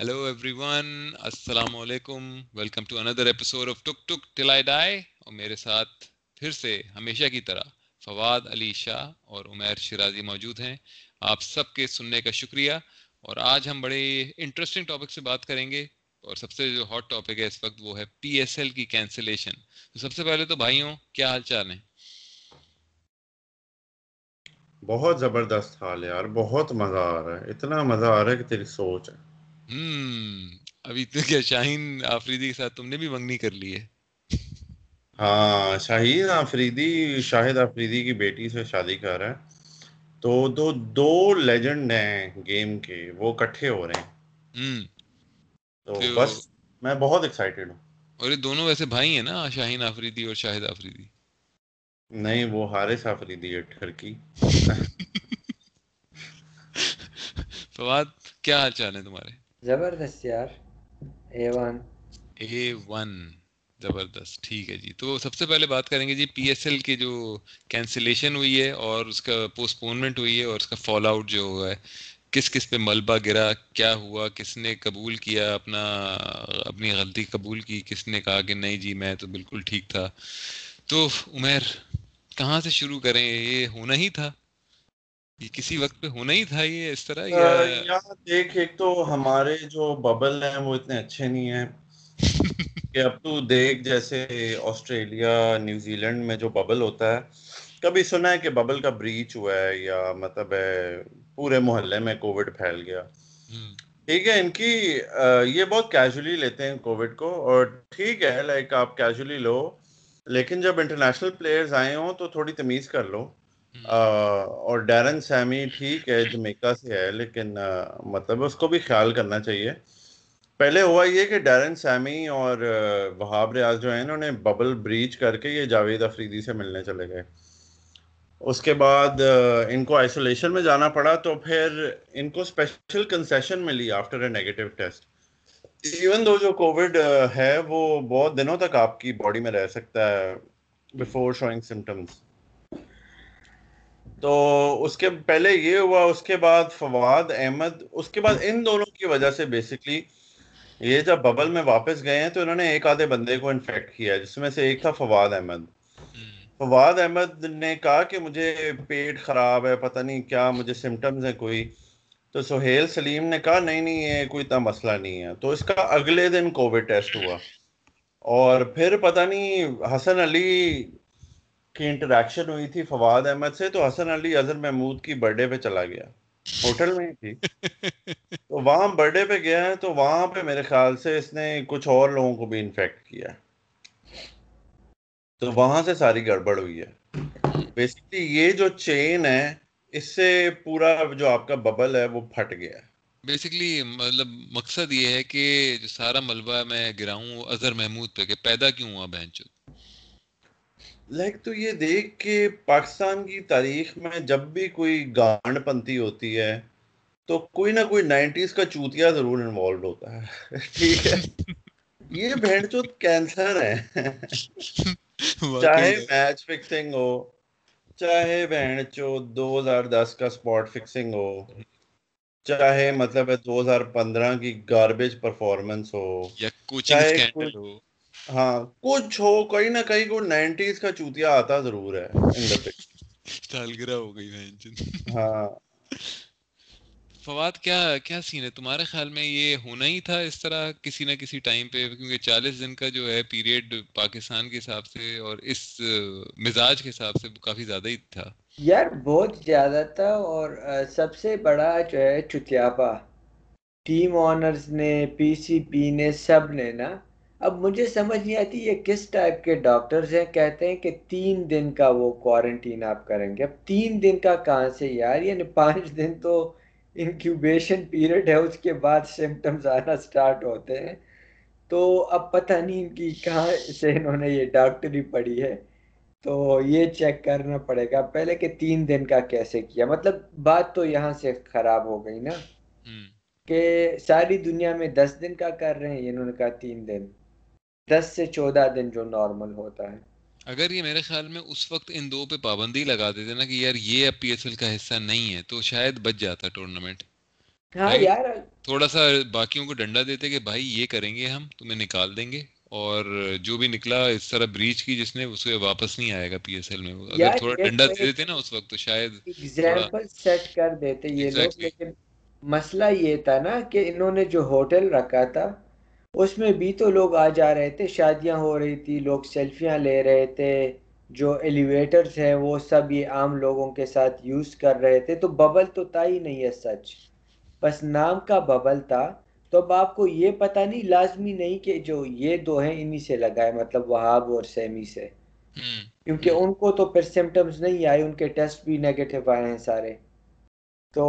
Hello every one السلام علیکم welcome to another episode of tick tick till I die اور میرے ساتھ پھر سے ہمیشہ کی طرح فواد علی شاہ اور عمیر شرازی موجود ہیں. آپ سب کے سننے کا شکریہ. اور آج ہم بڑے انٹرسٹنگ ٹاپک سے بات کریں گے. اور سب سے جو ہاٹ ٹاپک ہے اس وقت وہ ہے پی ایس ایل کی کینسلیشن تو سب سے پہلے تو بھائیوں، کیا حال چال ہیں؟ بہت زبردست حال ہے یار. بہت مزہ آ رہا ہے. اتنا مزہ آ رہا ہے کہ تیری سوچ ہے. ابھی تو کیا شاہین آفریدی کے ساتھ تم نے بھی منگنی کر لی ہے۔ ہاں شاہین آفریدی شاہد آفریدی کی بیٹی سے شادی کر رہا ہے تو دو دو لیجنڈ ہیں گیم کے وہ ہو رہے ہیں۔ تو بس میں بہت ایکسائٹیڈ ہوں۔ اور یہ دونوں ویسے بھائی ہیں نا شاہین آفریدی اور شاہد آفریدی؟ نہیں وہ حارث آفریدی ہے ٹھرکی فواد کیا حال چال ہے تمہارے؟ زبردست یار. اے ون اے ون زبردست. ٹھیک ہے جی. تو سب سے پہلے بات کریں گے جی پی ایس ایل کی جو کینسلیشن ہوئی ہے اور اس کا پوسٹ پونمنٹ ہوئی ہے اور اس کا فال آؤٹ جو ہوا ہے، کس کس پہ ملبہ گرا، کیا ہوا، کس نے قبول کیا، اپنا، اپنی غلطی قبول کی، کس نے کہا کہ نہیں جی میں تو بالکل ٹھیک تھا۔ تو عمیر کہاں سے شروع کریں؟ یہ ہونا ہی تھا۔ یہ کسی وقت پہ ہونا ہی تھا یہ اس طرح یا دیکھ ایک تو ہمارے جو ببل ہیں وہ اتنے اچھے نہیں ہیں کہ اب تو دیکھ جیسے آسٹریلیا نیوزی لینڈ میں جو ببل ہوتا ہے کبھی سنا ہے کہ ببل کا بریچ ہوا ہے یا مطلب ہے پورے محلے میں کووڈ پھیل گیا۔ ٹھیک ہے ان کی یہ بہت کیجولی لیتے ہیں کووڈ کو اور ٹھیک ہے لائک آپ کیجولی لو لیکن جب انٹرنیشنل پلیئرز آئے ہوں تو تھوڑی تمیز کر لو۔ اور ڈیرن سیمی ٹھیک ہے، جمیکا سے ہے، لیکن مطلب اس کو بھی خیال کرنا چاہیے۔ پہلے ہوا یہ کہ ڈیرن سیمی اور وہاب ریاض جو ہیں، انہوں نے ببل بریچ کر کے یہ جاوید افریدی سے ملنے چلے گئے۔ اس کے بعد ان کو آئسولیشن میں جانا پڑا، تو پھر ان کو اسپیشل کنسیشن ملی after a negative test even though جو کووڈ ہے، وہ بہت دنوں تک آپ کی باڈی میں رہ سکتا ہے بفور شوئنگ سمٹمس تو اس کے پہلے یہ ہوا اس کے بعد فواد احمد اس کے بعد ان دونوں کی وجہ سے بیسکلی یہ جب ببل میں واپس گئے ہیں تو انہوں نے ایک آدھے بندے کو انفیکٹ کیا جس میں سے ایک تھا فواد احمد۔ فواد احمد نے کہا کہ مجھے پیٹ خراب ہے پتہ نہیں کیا مجھے سمٹمز ہیں کوئی۔ تو سہیل سلیم نے کہا نہیں نہیں یہ کوئی اتنا مسئلہ نہیں ہے۔ تو اس کا اگلے دن کووڈ ٹیسٹ ہوا۔ اور پھر پتہ نہیں حسن علی کی انٹریکشن ہوئی تھی فواد احمد سے، تو حسن علی اظہر محمود کی برتھ ڈے پہ چلا گیا۔ ہوٹل میں ہی تھی۔ تو وہاں برتھ ڈے پہ گیا ہے، تو وہاں پہ میرے خیال سے اس نے کچھ اور لوگوں کو بھی انفیکٹ کیا۔ تو وہاں سے ساری گڑبڑ ہوئی ہے۔ بیسکلی یہ جو چین ہے، اس سے پورا جو آپ کا ببل ہے، وہ پھٹ گیا۔ ہے بیسکلی مطلب مقصد یہ ہے کہ جو سارا ملبہ میں گراؤں اظہر محمود پہ کہ پیدا کیوں ہوا بہن چود؟ لائک تو یہ دیکھ کہ پاکستان کی تاریخ میں جب بھی کوئی گانڈ پنتی ہوتی ہے تو کوئی نہ کوئی نائنٹیز کا چوتیا ضرور انوالوڈ ہوتا ہے۔ ٹھیک ہے؟ یہ بہن چوت کینسر ہے چاہے میچ فکسنگ ہو چاہے بہن چوت دو ہزار دس کا اسپاٹ فکسنگ ہو چاہے مطلب ہے دو ہزار پندرہ کی گاربیج پرفارمنس ہو چاہے ہاں کچھ ہو کہیں نہ کہیں کوئی نائنٹیز کا چوتیا آتا ضرور ہے سالگرہ ہو گئی ہاں۔ فواد کیا کیا سین ہے؟ تمہارے خیال میں یہ ہونا ہی تھا اس طرح کسی نہ کسی ٹائم پہ؟ کیونکہ چالیس دن کا جو ہے پیریڈ پاکستان کے حساب سے اور اس مزاج کے حساب سے کافی زیادہ ہی تھا۔ یار بہت زیادہ تھا اور سب سے بڑا جو ہے چتیاپا ٹیم آنرز نے پی سی پی نے سب نے نا اب مجھے سمجھ نہیں آتی یہ کس ٹائپ کے ڈاکٹرز ہیں؟ کہتے ہیں کہ تین دن کا وہ کوارنٹین آپ کریں گے۔ اب تین دن کا کہاں سے یار؟ یعنی پانچ دن تو انکیوبیشن پیریڈ ہے اس کے بعد سمٹمز آنا سٹارٹ ہوتے ہیں۔ تو اب پتہ نہیں ان کی کہاں سے انہوں نے یہ ڈاکٹری پڑھی ہے۔ تو یہ چیک کرنا پڑے گا۔ پہلے کہ تین دن کا کیسے کیا؟ مطلب بات تو یہاں سے خراب ہو گئی نا۔ کہ ساری دنیا میں دس دن کا کر رہے ہیں انہوں نے کہا تین دن۔ دس سے چودہ دن جو نارمل ہوتا ہے۔ اگر یہ میرے خیال میں اس وقت ان دو پہ پابندی لگا دیتے نا کہ یار یہ اب پی ایس ایل کا حصہ نہیں ہے تو شاید بچ جاتا ٹورنامنٹ ہاں یار۔ تھوڑا سا باقیوں کو ڈنڈا دیتے کہ بھائی یہ کریں گے ہم تمہیں نکال دیں گے۔ اور جو بھی نکلا اس طرح بریچ کی جس نے اسے واپس نہیں آئے گا پی ایس ایل میں۔ اگر تھوڑا ڈنڈا دے دیتے نا اس وقت تو شاید ایگزامپل سیٹ کر دیتے یہ لوگ لیکن مسئلہ یہ تھا نا کہ انہوں نے جو ہوٹل رکھا تھا اس میں بھی تو لوگ آ جا رہے تھے شادیاں ہو رہی تھی لوگ سیلفیاں لے رہے تھے جو ایلیویٹرز ہیں وہ سب یہ عام لوگوں کے ساتھ یوز کر رہے تھے۔ تو ببل تو تھا ہی نہیں ہے سچ بس نام کا ببل تھا۔ تو اب آپ کو یہ پتا نہیں لازمی نہیں کہ جو یہ دو ہیں انہی سے لگائے مطلب وہاب اور سیمی سے۔ کیونکہ ان کو تو پھر سمٹمز نہیں آئے ان کے ٹیسٹ بھی نیگیٹو آئے ہیں سارے۔ تو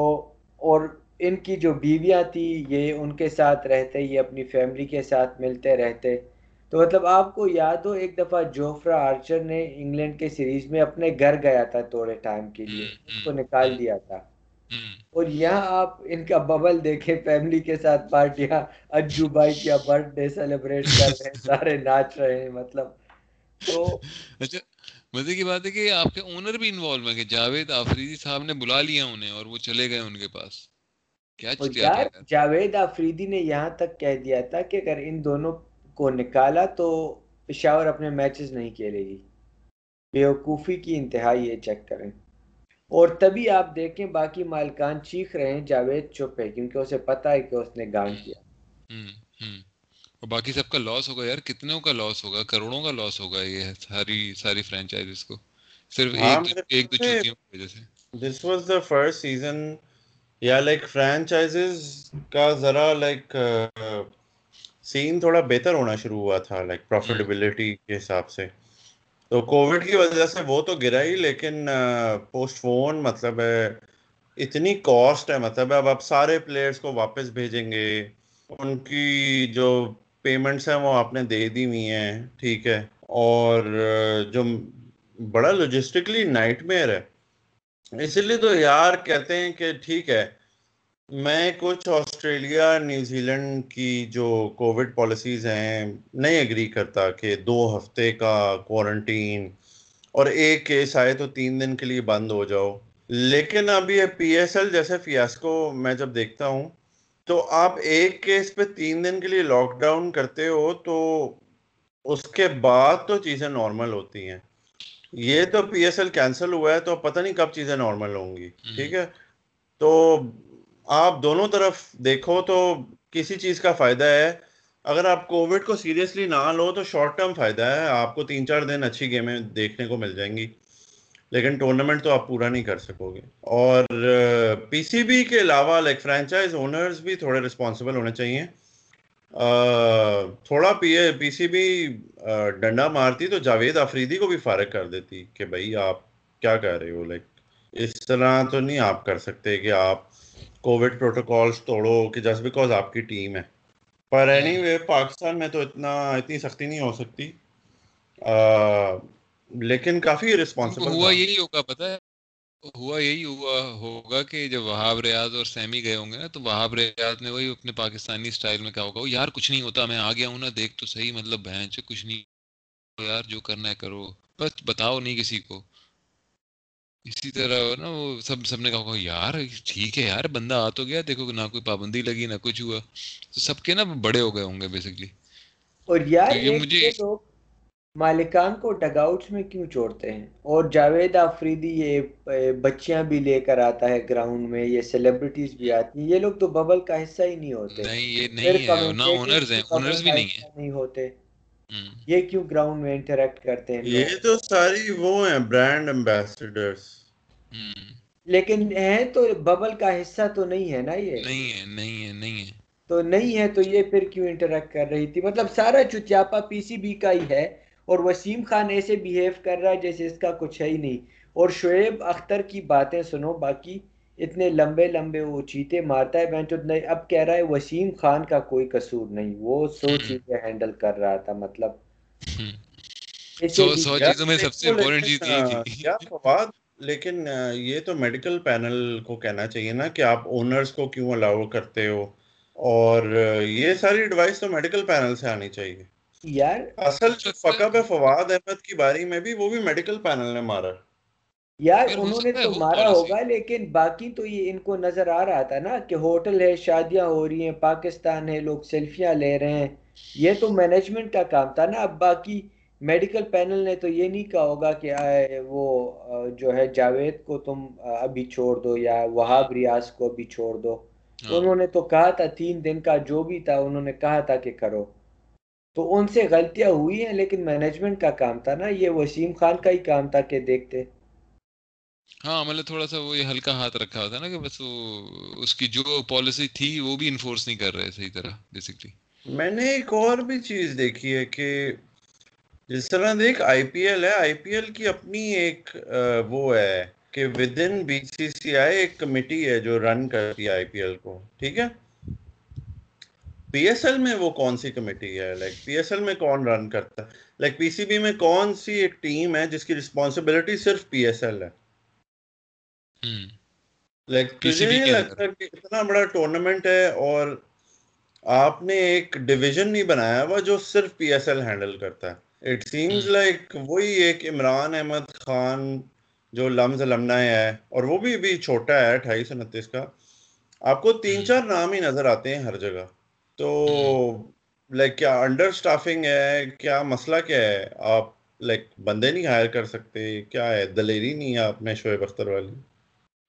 اور ان کی جو بیویاں تھی یہ ان کے ساتھ رہتے یہ اپنی فیملی کے ساتھ ملتے رہتے۔ تو مطلب آپ کو یاد ہو ایک دفعہ جوفرا آرچر نے انگلینڈ کے سیریز میں اپنے گھر گیا تھا تھوڑے ٹائم کے لیے اس کو نکال دیا تھا۔ اور یہاں آپ ان کا ببل دیکھیں فیملی کے ساتھ پارٹیاں اجو بھائی کیا برتھ ڈے سیلیبریٹ کر رہے ہیں سارے ناچ رہے ہیں مطلب۔ تو اچھا مزے کی بات ہے کہ آپ کے اونر بھی انوالو ہیں کہ جاوید آفریدی صاحب نے بلا لیا انہیں اور وہ چلے گئے ان کے پاس۔ کیا جاوید آفریدی نے یہاں تک کہہ دیا تھا کہ اگر ان دونوں کو نکالا تو پشاور اپنے میچز نہیں کھیلے گی۔ بیوقوفی کی انتہائی یہ چیک کریں۔ اور تبھی آپ دیکھیں باقی مالکان چیخ رہے ہیں جاوید چپ ہے کیونکہ اسے پتا ہے کہ اس نے گان کیا۔ اور باقی سب کا لاس ہوگا۔ یار کتنے کا لاس ہوگا؟ کروڑوں کا لاس ہوگا یہ ساری ساری فرینچائزز کو۔ صرف ایک ایک دو چوتیوں کی وجہ سے۔ This was the first season یا لائک فرینچائزز کا ذرا لائک سین تھوڑا بہتر ہونا شروع ہوا تھا لائک پروفیٹیبلٹی کے حساب سے. تو کووڈ کی وجہ سے وہ تو گرا ہی لیکن پوسٹ فون مطلب ہے اتنی کاسٹ ہے مطلب ہے اب آپ سارے پلیئرس کو واپس بھیجیں گے ان کی جو پیمنٹس ہیں وہ آپ نے دے دی ہوئی ہیں ٹھیک ہے اور جو بڑا لوجسٹکلی نائٹ میئر ہے اسی لیے تو یار کہتے ہیں کہ ٹھیک ہے، میں کچھ آسٹریلیا نیوزی لینڈ کی جو کووڈ پالیسیز ہیں، نہیں اگری کرتا کہ دو ہفتے کا کوارنٹین اور ایک کیس آئے تو تین دن کے لیے بند ہو جاؤ۔ لیکن اب یہ پی ایس ایل جیسے فیاس کو میں جب دیکھتا ہوں، تو آپ ایک کیس پہ تین دن کے لیے لاک ڈاؤن کرتے ہو تو اس کے بعد تو چیزیں نارمل ہوتی ہیں۔ یہ تو پی ایس ایل کینسل ہوا ہے تو پتہ نہیں کب چیزیں نارمل ہوں گی ٹھیک ہے؟ تو آپ دونوں طرف دیکھو تو کسی چیز کا فائدہ ہے۔ اگر آپ کووڈ کو سیریسلی نہ لو تو شارٹ ٹرم فائدہ ہے۔ آپ کو تین چار دن اچھی گیمیں دیکھنے کو مل جائیں گی۔ لیکن ٹورنامنٹ تو آپ پورا نہیں کر سکو گے۔ اور پی سی بی کے علاوہ لائک فرینچائز اونرز بھی تھوڑے رسپانسبل ہونے چاہیے۔ تھوڑا پی پی سی بی ڈنڈا مارتی تو جاوید آفریدی کو بھی فارغ کر دیتی کہ بھائی آپ کیا کہہ رہے ہو؟ لائک اس طرح تو نہیں آپ کر سکتے کہ آپ کووڈ پروٹوکالس توڑو کہ جسٹ بیکاز آپ کی ٹیم ہے۔ پر اینی وے پاکستان میں تو اتنا اتنی سختی نہیں ہو سکتی۔ لیکن کافی رسپانسبل ہوا یہی ہوگا پتہ ہے؟ ہوا یہی ہوا ہوگا کہ جب وہاب ریاض اور سیمی گئے ہوں گے نا تو وہاب ریاض نے وہی اپنے پاکستانی سٹائل میں کہا ہوگا یار کچھ نہیں ہوتا میں آ گیا ہوں نا دیکھ تو صحیح مطلب بہن کچھ نہیں یار جو کرنا ہے کرو بس بتاؤ نہیں کسی کو. اسی طرح نا وہ سب سب نے کہا یار ٹھیک ہے یار بندہ آ تو گیا دیکھو نہ کوئی پابندی لگی نہ کچھ ہوا۔ تو سب کے نا بڑے ہو گئے ہوں گے بیسکلی اور یار مجھے لوگ مالکان کو ڈگ آؤٹس میں کیوں چھوڑتے ہیں؟ اور جاوید آفریدی یہ بچیاں بھی لے کر آتا ہے گراؤنڈ میں یہ سیلیبریٹیز بھی آتی ہیں۔ یہ لوگ تو ببل کا حصہ ہی نہیں ہوتے۔ نہیں یہ نہیں ہے نہ اونرز ہیں اونرز بھی نہیں ہیں نہیں ہوتے۔ یہ کیوں گراؤنڈ میں انٹریکٹ کرتے ہیں یہ تو ساری وہ ہیں برانڈ ایمبیسڈرز لیکن ہیں تو ببل کا حصہ تو نہیں ہے نا یہ؟ نہیں ہے نہیں ہے نہیں ہے۔ تو نہیں ہے تو یہ پھر کیوں انٹریکٹ کر رہی تھی؟ مطلب سارا چچاپا پی سی بی کا ہی ہے۔ اور وسیم خان ایسے بیہیو کر رہا ہے جیسے اس کا کچھ ہے ہی نہیں۔ اور شعیب اختر کی باتیں سنو باقی اتنے لمبے لمبے وہ چیتے مارتا ہے۔ بینچ اب کہہ رہا ہے وسیم خان کا کوئی قصور نہیں۔ وہ سو چیزیں ہینڈل کر رہا تھا مطلب سو سو چیزوں میں سب سے امپورٹنٹ چیز یہ تھی۔ لیکن یہ تو میڈیکل پینل کو کہنا چاہیے نا کہ آپ اونرز کو کیوں الاؤ کرتے ہو؟ اور یہ ساری ایڈوائس تو میڈیکل پینل سے آنی چاہیے۔ یار اصل جو فقب ہے فواد احمد کی باری میں بھی وہ بھی میڈیکل پینل نے مارا۔ یار انہوں نے تو مارا ہوگا لیکن باقی تو یہ ان کو نظر آ رہا تھا نا کہ ہوٹل ہے شادیاں ہو رہی ہیں پاکستان ہے لوگ سیلفیاں لے رہے ہیں۔ یہ تو مینجمنٹ کا کام تھا نا۔ اب باقی میڈیکل پینل نے تو یہ نہیں کہا ہوگا کہ وہ جو ہے جاوید کو تم ابھی چھوڑ دو یا وہاب ریاض کو ابھی چھوڑ دو۔ ہاں۔ انہوں نے تو کہا تھا تین دن کا جو بھی تھا انہوں نے کہا تھا کہ کرو۔ تو ان سے غلطیاں ہوئی ہیں لیکن مینجمنٹ کا کام تھا نا یہ وسیم خان کا ہی کام تھا کہ دیکھتے۔ ہاں مطلب تھوڑا سا وہ یہ ہلکا ہاتھ رکھا ہوتا نا کہ بس وہ اس کی جو پالیسی تھی وہ بھی انفورس نہیں کر رہے صحیح طرح بیسکلی میں نے ایک اور بھی چیز دیکھی ہے کہ جس طرح دیکھ آئی پی ایل ہے۔ آئی پی ایل کی اپنی ایک وہ ہے کہ ود ان بی سی سی آئی ایک کمیٹی ہے جو رن کرتی ہے آئی پی ایل کو ٹھیک ہے؟ پی ایس ایل میں وہ کون سی کمیٹی ہے? لائک پی ایس ایل میں کون رن کرتا ہے? لائک پی سی بی میں کون سی ایک ٹیم ہے جس کی رسپانسبلٹی صرف پی ایس ایل ہے? لائک تجھے نہیں لگتا کہ اتنا بڑا ٹورنامنٹ ہے اور آپ نے ایک ڈویژن نہیں بنایا ہوا جو صرف پی ایس ایل ہینڈل کرتا ہے. اٹ سیمز لائک وہی ایک عمران احمد خان جو لمز لمنا ہے اور وہ بھی ابھی چھوٹا ہے اٹھائیس انتیس کا. آپ کو تین چار نام ہی نظر آتے ہیں ہر جگہ. تو لائک کیا انڈر سٹافنگ ہے؟ کیا مسئلہ کیا ہے؟ آپ لائک بندے نہیں ہائر کر سکتے؟ کیا ہے؟ دلیری نہیں ہے آپ میں شعیب اختر والی؟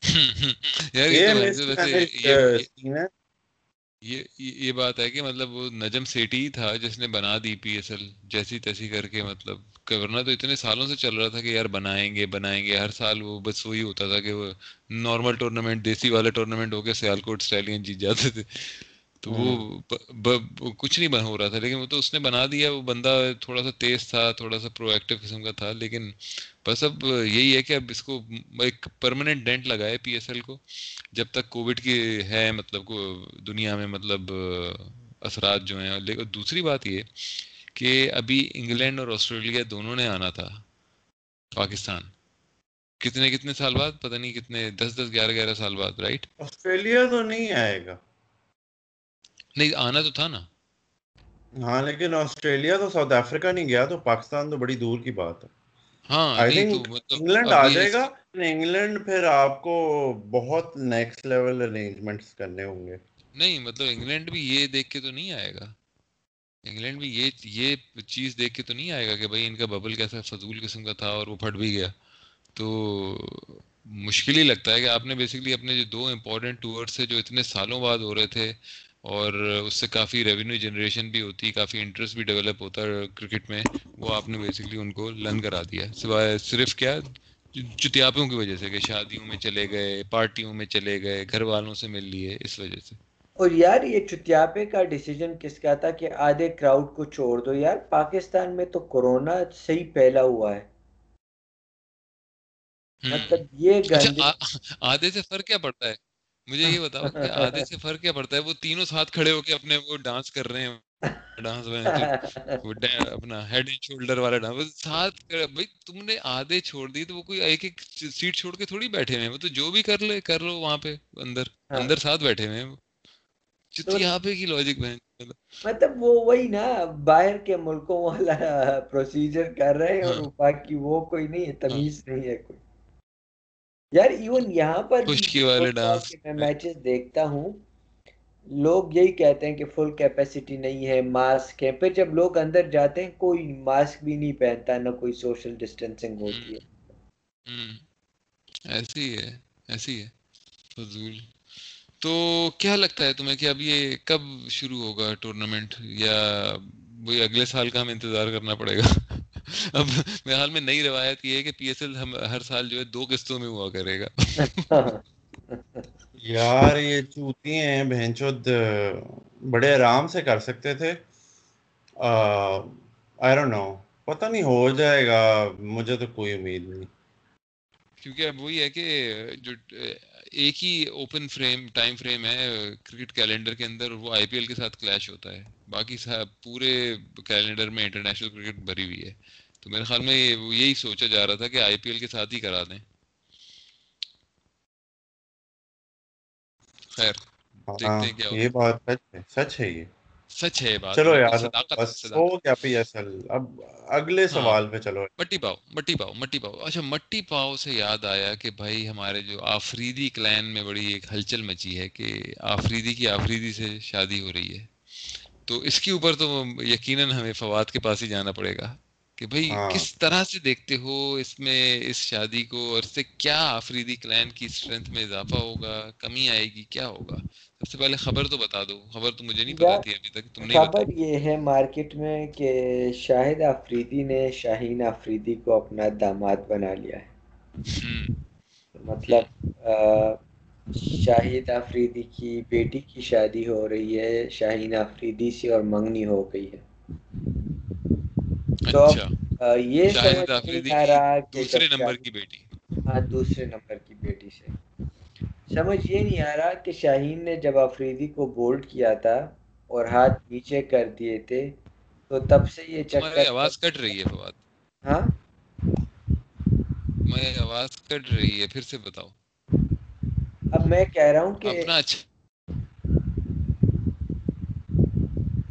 یہ بات ہے کہ مطلب وہ نجم سیٹی تھا جس نے بنا دی پی ایس ایل جیسی تیسی کر کے مطلب ورنہ تو اتنے سالوں سے چل رہا تھا کہ یار بنائیں گے بنائیں گے۔ ہر سال وہ بس وہی ہوتا تھا کہ وہ نارمل ٹورنامنٹ دیسی والے ٹورنامنٹ ہو کے سیال کوٹ اسٹائلین جیت جاتے تھے۔ تو وہ کچھ نہیں ہو رہا تھا لیکن وہ تو اس نے بنا دیا وہ بندہ تھوڑا سا تیز تھا تھوڑا سا پرو ایکٹیو قسم کا تھا لیکن بس اب یہی ہے کہ اب اس کو ایک پرماننٹ ڈینٹ لگائے پی ایس ایل کو جب تک کووڈ کی ہے مطلب دنیا میں مطلب اثرات جو ہیں لیکن دوسری بات یہ کہ ابھی انگلینڈ اور آسٹریلیا دونوں نے آنا تھا پاکستان۔ کتنے کتنے سال بعد؟ پتہ نہیں کتنے دس دس گیارہ گیارہ سال بعد رائٹ آسٹریلیا تو نہیں آئے گا۔ نہیں آنا تو تھا نا۔ ہاں لیکن آسٹریلیا تو ساؤتھ افریقہ نہیں گیا تو پاکستان تو بڑی دور کی بات ہے۔ ہاں انگلینڈ آ جائے گا انگلینڈ پھر آپ کو بہت نیکسٹ لیول ارینجمنٹس کرنے ہوں گے۔ نہیں مطلب انگلینڈ بھی یہ دیکھ کے تو نہیں آئے گا۔ انگلینڈ بھی یہ یہ چیز دیکھ کے تو نہیں آئے گا کہ بھائی ان کا ببل کیسا فضول قسم کا تھا اور وہ پھٹ بھی گیا۔ تو مشکل ہی لگتا ہے کہ آپ نے بیسکلی اپنے جو دو امپورٹنٹ ٹورس تھے جو اتنے سالوں بعد ہو رہے تھے اور اس سے کافی ریونیو جنریشن بھی ہوتی کافی انٹرسٹ بھی ڈیولپ ہوتا ہے کرکٹ میں۔ وہ آپ نے بیسکلی ان کو لرن کرا دیا۔ سوائے صرف کیا چتیاپوں کی وجہ سے کہ شادیوں میں چلے گئے پارٹیوں میں چلے گئے گھر والوں سے مل لیے اس وجہ سے۔ اور یار یہ چتیاپے کا ڈیسیجن کس کا تھا کہ آدھے کراؤڈ کو چھوڑ دو؟ یار پاکستان میں تو کورونا صحیح پھیلا ہوا ہے۔ مطلب یہ اچھا، آدھے سے فرق کیا پڑتا ہے؟ مجھے یہ بتاؤ کہ آدھے سے فرق کیا پڑتا ہے وہ تینوں ساتھ کھڑے ہو کے اپنے وہ ڈانس کر رہے ہیں ڈانس اپنا ہیڈ اینڈ شولڈر والا ڈانس ساتھ بھائی تم نے آدھے چھوڑ دی تو وہ کوئی ایک ایک سیٹ چھوڑ کے تھوڑی بیٹھے ہوئے ہیں وہ تو جو بھی کر لے کر لو وہاں پہ اندر ہاں۔ اندر ساتھ بیٹھے ہوئے ہیں یہاں پہ کی لاجک بہن مطلب وہ وہی نا باہر کے ملکوں والا پروسیجر کر رہے ہیں اور ہاں۔ باقی وہ کوئی نہیں ہے تمیز نہیں ہے کوئی یار ایون یہاں پر میں میچز دیکھتا ہوں لوگ یہی کہتے ہیں کہ فل کیپیسٹی نہیں ہے ماسک ہے۔ پھر جب لوگ اندر جاتے ہیں کوئی ماسک بھی نہیں پہنتا نہ کوئی سوشل ڈسٹینسنگ ہوتی ہے۔ ایسی ہے ایسی ہے۔ فضول۔ تو کیا لگتا ہے تمہیں کہ اب یہ کب شروع ہوگا ٹورنامنٹ یا وہی اگلے سال کا ہمیں انتظار کرنا پڑے گا؟ اب میرے حال میں نئی روایت یہ ہے کہ پی ایس ایل ہر سال جو ہے دو قسطوں میں ہوا کرے گا۔ یار یہ چوتی ہیں بہن چود بڑے آرام سے کر سکتے تھے۔ آئی ڈونٹ نو پتہ نہیں ہو جائے گا مجھے تو کوئی امید نہیں۔ کیونکہ اب وہی ہے کہ جو ایک ہی اوپن فریم ٹائم فریم ہے کرکٹ کیلنڈر کے اندر وہ آئی پی ایل کے ساتھ کلیش ہوتا ہے۔ باقی پورے کیلنڈر میں انٹرنیشنل کرکٹ بھری ہوئی ہے۔ تو میرے خیال میں یہی سوچا جا رہا تھا کہ آئی پی ایل کے ساتھ ہی کرا دیں۔ خیر ہاں، یہ بات سچ ہے سچ ہے یہ۔ سچ ہے بات چلو یار بس ہو گیا پی ایس ایل اب اگلے ہاں سوال پہ چلو۔ مٹی پاؤ مٹی پاؤ مٹی پاؤ۔ اچھا مٹی پاؤ سے یاد آیا کہ بھائی ہمارے جو آفریدی کلین میں بڑی ایک ہلچل مچی ہے کہ آفریدی کی آفریدی سے شادی ہو رہی ہے۔ تو اس کے اوپر تو یقیناً ہمیں فواد کے پاس ہی جانا پڑے گا۔ کہ بھائی ہاں۔ کس طرح سے دیکھتے ہو اس میں اس شادی کو اور سے کیا آفریدی کلین کی اسٹرینتھ میں اضافہ ہوگا کمی آئے گی کیا ہوگا؟ سب سے پہلے خبر تو بتا دو خبر تو مجھے نہیں پتا تھی ابھی تک تم نے خبر یہ ہے مارکیٹ میں کہ شاہد آفریدی نے شاہین آفریدی کو اپنا داماد بنا لیا ہے۔ مطلب شاہد آفریدی کی بیٹی کی شادی ہو رہی ہے شاہین آفریدی سے اور منگنی ہو گئی ہے۔ رہا کہ دوسرے جب نمبر کی بیٹی۔ ہاں دوسرے نمبر کی بیٹی سے۔ سمجھ یہ نہیں آ رہا کہ شاہین نے جب آفریدی کو بولڈ کیا تھا اور ہاتھ نیچے کر دیے تھے تو تب سے یہ چکر آواز کٹ رہی ہے فواد۔ ہاں؟ تمہاری آواز کٹ رہی ہے پھر سے بتاؤ۔ اب میں کہہ رہا ہوں کہ اپنا اچھا۔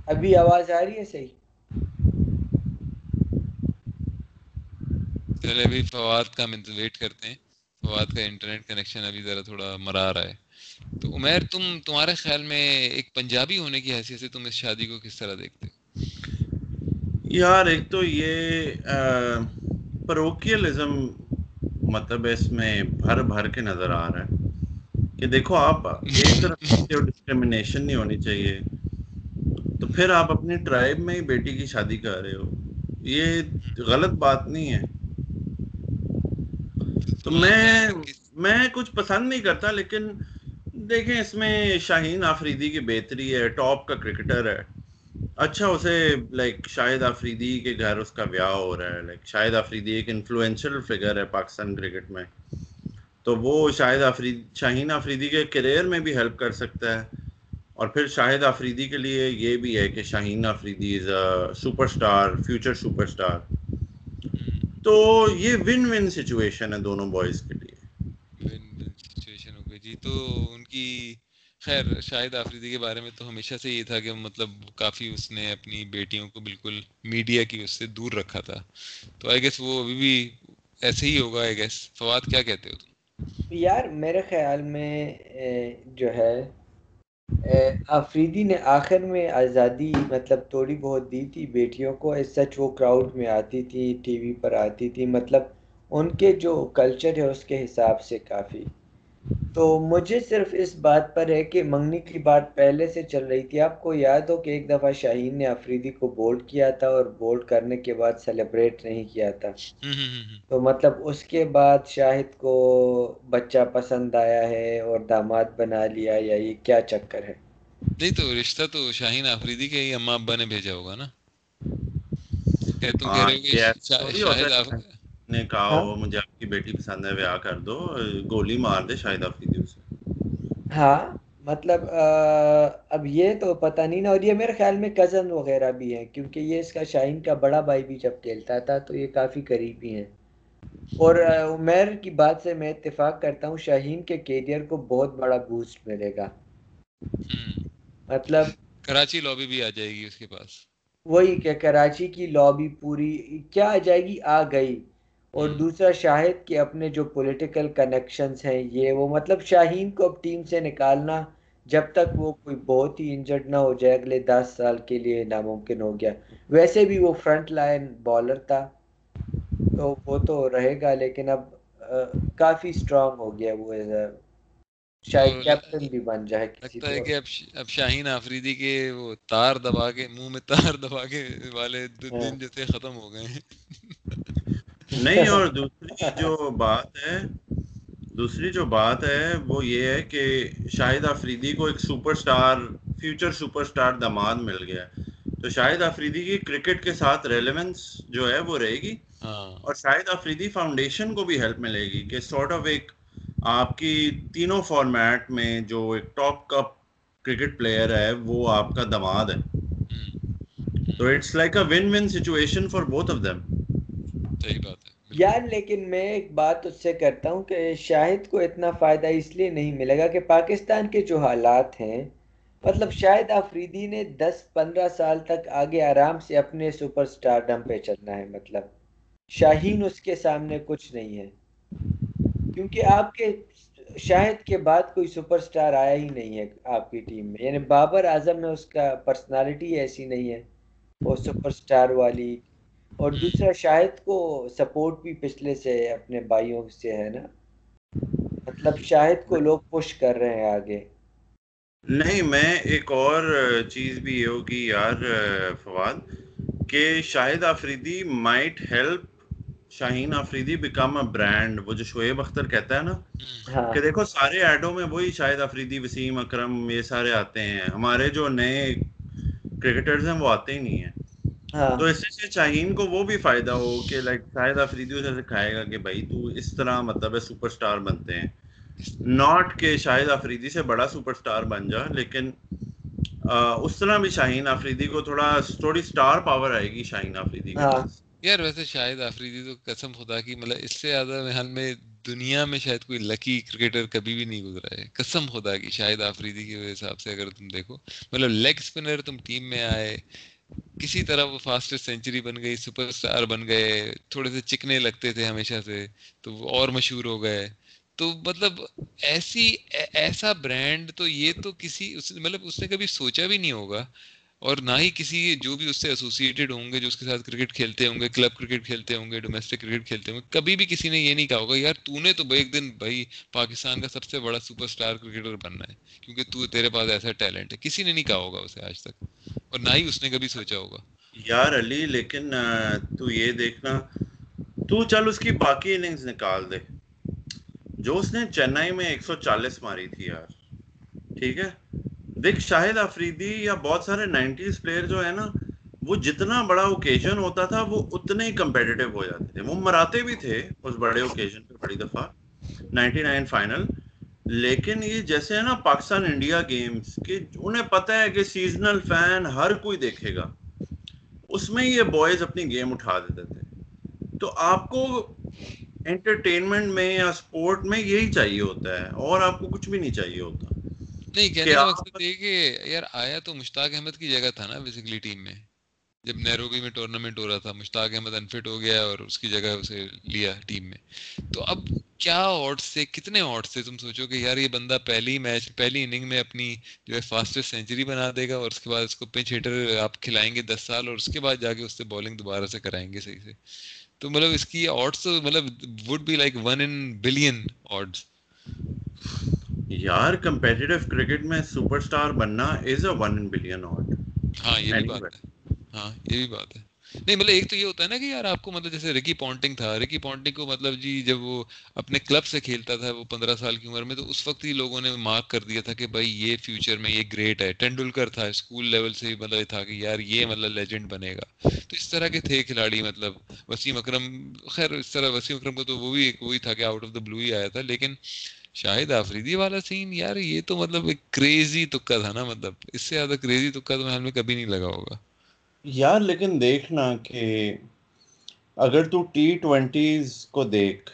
ابھی آواز آ رہی ہے صحیح؟ چلے ابھی فواد کا ہم ویٹ کرتے ہیں۔ فواد کا انٹرنیٹ کنیکشن ابھی ذرا تھوڑا مرا رہا ہے۔ تو عمیر تم تمہارے خیال میں ایک پنجابی ہونے کی حیثیت سے تم اس شادی کو کس طرح دیکھتے ہو؟ یار ایک تو یہ پروکیلزم مطلب اس میں بھر بھر کے نظر آ رہا ہے۔ کہ دیکھو آپ ایک طرف ڈسکریمنیشن نہیں ہونی چاہیے۔ تو پھر آپ اپنی ٹرائب میں ہی بیٹی کی شادی کر رہے ہو۔ یہ غلط بات نہیں ہے۔ تو میں میں کچھ پسند نہیں کرتا، لیکن دیکھیں اس میں شاہین آفریدی کی بہتری ہے، ٹاپ کا کرکٹر ہے۔ اچھا اسے لائک شاہد آفریدی کے گھر اس کا بیاہ ہو رہا ہے۔ لائک شاہد آفریدی ایک انفلوئنشل فگر ہے پاکستان کرکٹ میں۔ تو وہ شاہد آفریدی شاہین آفریدی کے کریئر میں بھی ہیلپ کر سکتا ہے۔ اور پھر شاہد آفریدی کے لیے یہ بھی ہے کہ Shaheen Afridi is a superstar future superstar تو یہ ون ون سچویشن ہے دونوں بوائز کے لیے۔ ون ون سچویشن ہو گئی۔ جی تو ان کی خیر شاہد آفریدی کے بارے میں تو ہمیشہ سے یہ تھا کہ مطلب کافی اس نے اپنی بیٹیوں کو بالکل میڈیا کی اس سے دور رکھا تھا۔ تو آئی گیس وہ ابھی بھی ایسے ہی ہوگا آئی گیس فواد کیا کہتے ہو تم؟ یار میرے خیال میں جو ہے آفریدی نے آخر میں آزادی مطلب تھوڑی بہت دی تھی، بیٹیوں کو اس سچ وہ کراؤڈ میں آتی تھی، ٹی وی پر آتی تھی مطلب ان کے جو کلچر ہے اس کے حساب سے کافی۔ تو مجھے صرف اس بات پر ہے کہ منگنی کی بات پہلے سے چل رہی تھی۔ آپ کو یاد ہو کہ ایک دفعہ شاہین نے آفریدی کو بولڈ کیا تھا اور بولڈ کرنے کے بعد سیلیبریٹ نہیں کیا تھا۔ تو مطلب اس کے بعد شاہد کو بچہ پسند آیا ہے اور داماد بنا لیا یا یہ کیا چکر ہے؟ نہیں تو رشتہ تو شاہین آفریدی کے ہی اما ابا نے بھیجا ہوگا نا۔ کہ تم کہہ ہاں رہے ہو کہ ہوتا شاہد. نے کہا ہاں؟ ہو مجھے آپ کی بیٹی پسند ہے بیاہ کر دو گولی مار دے شاہد آفریدی اسے۔ ہاں مطلب اب یہ تو پتہ نہیں نا اور یہ میرے خیال میں کزن وغیرہ بھی ہیں کیونکہ یہ اس کا شاہین کا بڑا بھائی بھی جب کھیلتا تھا تو یہ کافی قریبی ہیں۔ اور عمیر کی بات سے میں اتفاق کرتا ہوں شاہین کے کیریئر کو بہت بڑا بوسٹ ملے گا۔ مطلب کراچی لابی بھی آ جائے گی اس کے پاس۔ وہی کہ کراچی کی لابی پوری کیا آ جائے گی؟ آ گئی۔ اور دوسرا شاہد کے اپنے جو پولیٹیکل کنیکشنز ہیں یہ وہ مطلب شاہین کو اب ٹیم سے نکالنا جب تک وہ کوئی بہت ہی انجرڈ نہ ہو جائے اگلے دس سال کے لیے ناممکن ہو گیا۔ ویسے بھی وہ فرنٹ لائن بالر تھا تو وہ تو رہے گا لیکن اب کافی اسٹرانگ ہو گیا وہ شاید کیپٹن بھی بن جائے کسی لگتا ہے کہ اب شاہین آفریدی کے وہ تار دبا کے منہ میں تار دبا کے والے ہاں۔ دن جیسے ختم ہو گئے ہیں۔ نہیں اور دوسری جو بات ہے دوسری جو بات ہے وہ یہ ہے کہ شاہد آفریدی کو ایک superstar future superstar داماد مل گیا۔ تو شاہد آفریدی کی کرکٹ کے ساتھ ریلیونس جو ہے وہ رہے گی۔ ہاں۔ اور شاہد آفریدی فاؤنڈیشن کو بھی ہیلپ ملے گی کہ سارٹ آف ایک آپ کی تینوں فارمیٹ میں جو ایک ٹاپ کپ کرکٹ پلیئر ہے وہ آپ کا دماد ہے۔ تو it's like a win win situation for both of them صحیح بات۔ ہے یار، لیکن میں ایک بات اس سے کرتا ہوں کہ شاہد کو اتنا فائدہ اس لیے نہیں ملے گا کہ پاکستان کے جو حالات ہیں مطلب شاید آفریدی نے دس پندرہ سال تک آگے آرام سے اپنے سپر سٹار ڈم پہ چلنا ہے مطلب شاہین اس کے سامنے کچھ نہیں ہے۔ کیونکہ آپ کے شاہد کے بعد کوئی سپر سٹار آیا ہی نہیں ہے آپ کی ٹیم میں۔ یعنی بابر اعظم میں اس کا پرسنالٹی ایسی نہیں ہے، وہ سپر سٹار والی اور دوسرا شاہد کو سپورٹ بھی پچھلے سے اپنے بھائیوں سے ہے نا مطلب شاہد کو لوگ پش کر رہے ہیں آگے نہیں میں ایک اور چیز بھی یہ ہوگی یار فواد کہ Shahid Afridi might help Shaheen Afridi become a brand وہ جو شعیب اختر کہتا ہے نا ہاں۔ کہ دیکھو سارے ایڈوں میں وہی شاہد آفریدی وسیم اکرم یہ سارے آتے ہیں ہمارے جو نئے کرکٹرز ہیں وہ آتے ہی نہیں ہیں۔ تو اس سے شاہین کو وہ بھی فائدہ ہو کہ لائک شاہد آفریدی اسے سکھائے گا کہ بھائی تو اس طرح مطلب ہے سپر سٹار بنتے ہیں۔ ناٹ کہ شاہد آفریدی سے بڑا سپر سٹار بن جا لیکن اس طرح بھی شاہین آفریدی کو تھوڑا تھوڑی سٹار پاور آئے گی شاہین آفریدی کے ہاں۔ یار ویسے شاہد آفریدی تو قسم خدا کی مطلب اس سے زیادہ محل میں دنیا میں شاید کوئی لکی کرکٹر کبھی بھی نہیں گزرا ہے۔ قسم خدا کی شاہد آفریدی کے حساب سے اگر تم دیکھو مطلب لیگ اسپنر تم ٹیم میں آئے کسی طرح وہ فاسٹسٹ سینچری بن گئی سپر اسٹار بن گئے، تھوڑے سے چکنے لگتے تھے ہمیشہ سے، تو وہ اور مشہور ہو گئے۔ تو مطلب ایسی، ایسا برانڈ تو یہ تو کسی مطلب اس نے کبھی سوچا بھی نہیں ہوگا اور نہ ہی کسی جو بھی اس سے ایسوسیٹیڈ ہوں گے جو اس کے ساتھ کرکٹ کھیلتے ہوں گے کلب کرکٹ کھیلتے ہوں گے ڈومیسٹک کرکٹ کھیلتے ہوں گے، کبھی بھی کسی نے یہ نہیں کہا ہوگا، یار تو نے تو ایک دن بھائی پاکستان کا سب سے بڑا سپر اسٹار کرکٹر بننا ہے، کیونکہ تو تیرے پاس ایسا ٹیلنٹ ہے۔ کسی نے نہیں کہا ہوگا اسے آج تک، اور نہ ہی اس نے کبھی سوچا ہوگا۔ یار علی، لیکن تو یہ دیکھنا، تو چل اس کی باقی اننگز نکال دے۔ جو اس نے چنئی میں ایک سو چالیس ماری تھی یار، ٹھیک ہے؟ دیکھ، شاہد آفریدی یا بہت سارے نائنٹیز پلیئر جو ہے نا، وہ جتنا بڑا اوکیزن ہوتا تھا، وہ اتنے ہی کمپیٹیو ہو جاتے تھے۔ وہ مراتے بھی تھے اس بڑے اوکیزن پہ، بڑی دفعہ، نائنٹی نائن فائنل۔ لیکن یہ جیسے ہے نا پاکستان انڈیا گیمز، کہ انہیں پتہ ہے کہ سیزنل فین ہر کوئی دیکھے گا۔ اس میں یہ بوائز اپنی گیم اٹھا دیتے تھے۔ تو آپ کو انٹرٹینمنٹ میں یا سپورٹ میں یہی چاہیے ہوتا ہے، اور آپ کو کچھ بھی نہیں چاہیے ہوتا۔ نہیں کہنے کا مقصد یہ کہ یار آیا تو مشتاق احمد کی جگہ تھا نا بیسیکلی ٹیم میں جب نیروبی میں ٹورنامنٹ ہو رہا تھا مشتاق احمد انفٹ ہو گیا اور اس کی جگہ اسے لیا ٹیم میں۔ تو اب کیا آٹس سے کتنے آٹس سے تم سوچو کہ یار یہ بندہ پہلی میچ پہلی اننگ میں اپنی جو ہے فاسٹسٹ سینچری بنا دے گا اور اس کے بعد اس کو پنچ ہیٹر آپ کھلائیں گے دس سال اور اس کے بعد جا کے اس سے بالنگ دوبارہ سے کرائیں گے صحیح سے۔ تو مطلب اس کی آٹس مطلب would be like one in billion odds یار کمپیٹیٹو کرکٹ میں سپر سٹار بننا از اے ون بلین آٹ ہاں یہ بھی بات ہے۔ ہاں یہ بھی بات ہے۔ نہیں مطلب ایک تو یہ ہوتا ہے نا کہ یار آپ کو مطلب جیسے رکی پونٹنگ تھا۔ رکی پونٹنگ کو مطلب جی جب وہ اپنے کلب سے کھیلتا تھا وہ پندرہ سال کی عمر میں تو اس وقت ہی لوگوں نے مارک کر دیا تھا کہ بھائی یہ فیوچر میں یہ گریٹ ہے۔ ٹینڈولکر تھا اسکول لیول سے مطلب تھا کہ یار یہ مطلب لیجنڈ بنے گا۔ تو اس طرح کے تھے کھلاڑی مطلب وسیم اکرم۔ خیر اس طرح وسیم اکرم کو تو وہ بھی ایک وہی تھا کہ آؤٹ آف دا بلو ہی آیا تھا۔ لیکن شاہد آفریدی والا سین یار یہ تو مطلب ایک کریزی تکا تھا نا مطلب اس سے زیادہ کریزی تکا تو میں کبھی نہیں لگا ہوگا۔ یار لیکن دیکھنا کہ اگر تو ٹی ٹوینٹیز کو دیکھ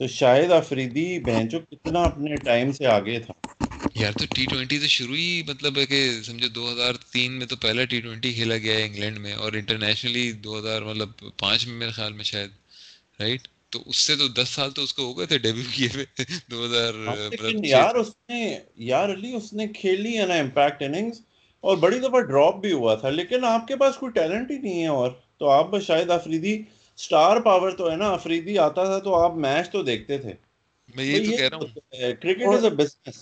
تو شاہد آفریدی بہنچو کتنا اپنے ٹائم سے آگے تھا۔ یار تو ٹی ٹوینٹی سے شروع ہی مطلب ہے کہ سمجھو دو ہزار تین میں تو پہلا ٹی ٹوینٹی کھیلا گیا ہے انگلینڈ میں اور انٹرنیشنلی دو ہزار مطلب پانچ میں میرے خیال میں شاید رائٹ تو اس سے تو دس سال تو اس کو ہو گئے تھے ڈیبیو کیے ہوئے دو ہزار ہاں، یار اس نے یار علی اس نے کھیلی ہے نا امپیکٹ اننگز اور بڑی دفعہ ڈراپ بھی ہوا تھا لیکن آپ کے پاس کوئی ٹیلنٹ ہی نہیں ہے اور تو آپ شاید افریدی سٹار پاور تو ہے نا افریدی آتا تھا تو آپ میچ تو دیکھتے تھے۔ میں یہ تو کہہ رہا ہوں۔ کرکٹ از اے بزنس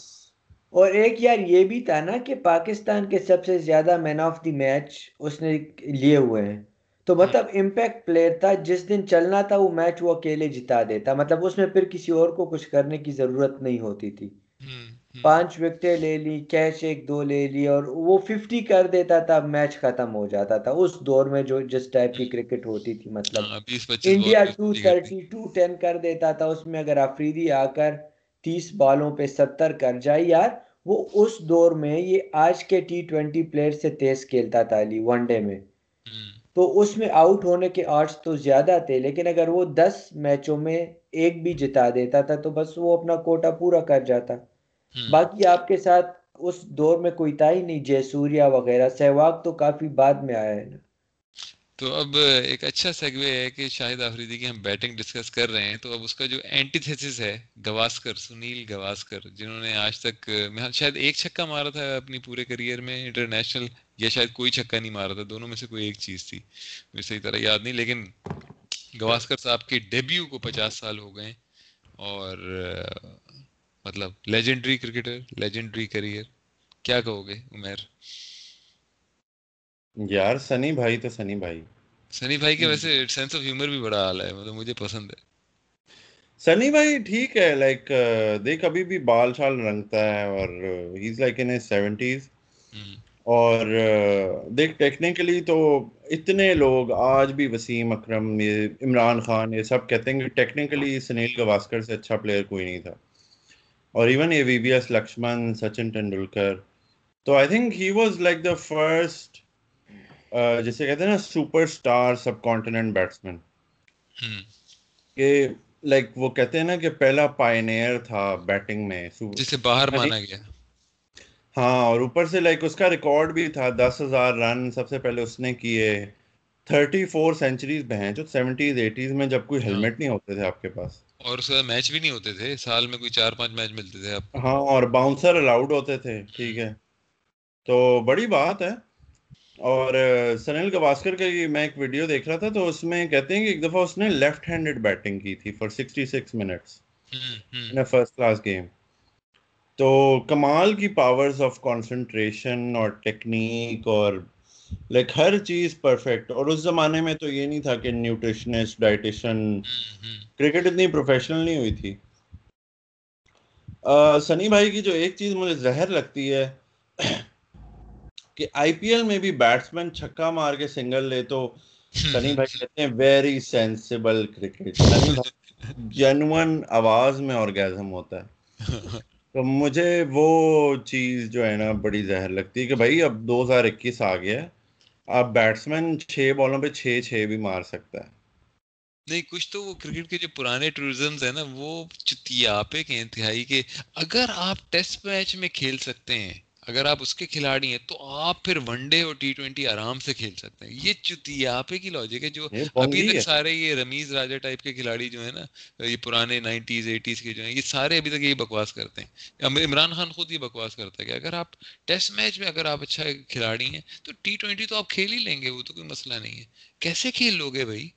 اور ایک یار یہ بھی تھا نا کہ پاکستان کے سب سے زیادہ مین آف دی میچ اس نے لیے ہوئے ہیں۔ تو مطلب امپیکٹ پلیئر تھا جس دن چلنا تھا وہ میچ وہ اکیلے جتا دیتا۔ مطلب اس میں پھر کسی اور کو کچھ کرنے کی ضرورت نہیں ہوتی تھی۔ پانچ وکٹیں لے لی کیچ ایک دو لے لی اور وہ ففٹی کر دیتا تھا میچ ختم ہو جاتا تھا۔ اس دور میں جو جس ٹائپ کی کرکٹ ہوتی تھی مطلب ہاں، India two thirty two ten کر دیتا تھا۔ اس میں اگر آفریدی آ کر تیس بالوں پہ ستر کر جائے یار وہ اس دور میں یہ آج کے ٹی ٹوینٹی پلیئر سے تیز کھیلتا تھا علی ون ڈے میں۔ تو اس میں آؤٹ ہونے کے آرٹس تو زیادہ تھے لیکن اگر وہ دس میچوں میں ایک بھی جتا دیتا تھا تو بس وہ اپنا کوٹا پورا کر جاتا۔ باقی آپ کے ساتھ اس دور میں کوئی تھا ہی نہیں جے سوریا وغیرہ سہواگ تو کافی بعد میں آیا ہے نا۔ تو اب ایک اچھا سیگوے ہے کہ شاہد آفریدی کی ہم بیٹنگ ڈسکس کر رہے ہیں۔ تو اب اس کا جو اینٹی تھیسس ہے گواسکر سنیل گواسکر جنہوں نے آج تک شاید ایک چھکا مارا تھا اپنی پورے کریئر میں انٹرنیشنل یا شاید کوئی چھکا نہیں مارا تھا دونوں میں سے کوئی ایک چیز تھی مجھے صحیح طرح یاد نہیں لیکن گواسکر صاحب کے ڈیبیو کو پچاس سال ہو گئے اور مطلب لیجنڈری کرکٹر لیجنڈری کریئر کیا کہو گے عمیر؟ یار سنی بھائی تو سنی بھائی۔ سنی بھائی کے ویسے سینس آف ہیومر بھی بڑا حال ہے مطلب مجھے پسند ہے۔ سنی بھائی ٹھیک ہے لائک دیکھ ابھی بھی بال شال رنگتا ہے اور ہی از لائک ان سیونٹیز اور دیکھ ٹیکنیکلی تو اتنے لوگ آج بھی وسیم اکرم یہ عمران خان یہ سب کہتے ہیں کہ ٹیکنیکلی سنیل گواسکر سے اچھا پلیئر کوئی نہیں تھا۔ اور ایون یہ V V S Laxman Sachin Tendulkar تو I think he was like the first جیسے کہتے ہیں نا superstar subcontinent batsman کہ لائک وہ کہتے ہیں نا کہ پہلا پائنیئر تھا بیٹنگ میں۔ جسے باہر مانا گیا۔ ہاں اور اوپر سے لائک اس کا ریکارڈ بھی تھا دس ہزار رن سب سے پہلے اس نے کیے۔ تھرٹی فور سینچریز بہیں جو سیونٹیز ایٹیز میں جب کوئی ہیلمٹ نہیں ہوتے تھے آپ کے پاس۔ اور اس میچ بھی نہیں ہوتے تھے سال میں کوئی چار پانچ میچ ملتے تھے ہاں اور باؤنسر الاؤڈ ہوتے تھے ٹھیک ہے۔ تو بڑی بات ہے۔ اور سنیل گواسکر کا میں ایک ویڈیو دیکھ رہا تھا تو اس میں کہتے ہیں کہ ایک دفعہ اس نے لیفٹ ہینڈڈ بیٹنگ کی تھی for sixty six minutes first class game تو کمال کی پاورز آف کانسنٹریشن اور ٹیکنیک اور لائک ہر چیز پرفیکٹ اور اس زمانے میں تو یہ نہیں تھا کہ نیوٹریشنسٹ ڈائٹیشن کرکٹ اتنی پروفیشنل نہیں ہوئی تھی. سنی بھائی کی جو ایک چیز مجھے زہر لگتی ہے کہ آئی پی ایل میں بھی بیٹسمین چھکا مار کے سنگل لے تو سنی بھائی کہتے ہیں ویری سینسیبل کرکٹ جنون آواز میں آرگیزم ہوتا ہے. تو مجھے وہ چیز جو ہے نا بڑی زہر لگتی ہے کہ بھائی اب دو ہزار اکیس آ گیا ہے، اب بیٹسمین چھ بالوں پہ چھ چھ بھی مار سکتا ہے۔ نہیں، کچھ تو وہ کرکٹ کے جو پرانے ٹورزمز ہیں نا، وہ چتیاپے کے انتہائی کے اگر آپ ٹیسٹ میچ میں کھیل سکتے ہیں اگر آپ اس کے کھلاڑی ہیں تو آپ پھر ون ڈے اور ٹی ٹوینٹی آرام سے کھیل سکتے ہیں۔ یہ چتیاپے کی لاجک ہے جو ابھی تک سارے یہ رمیز راجا ٹائپ کے کھلاڑی جو ہیں نا یہ پرانے نائنٹیز ایٹیز کے جو ہیں یہ سارے ابھی تک یہی بکواس کرتے ہیں۔ عمران خان خود یہ بکواس کرتا ہے کہ اگر آپ ٹیسٹ میچ میں اگر آپ اچھا کھلاڑی ہیں تو ٹی ٹوینٹی تو آپ کھیل ہی لیں گے وہ تو کوئی مسئلہ نہیں ہے۔ کیسے کھیل لو گے بھائی؟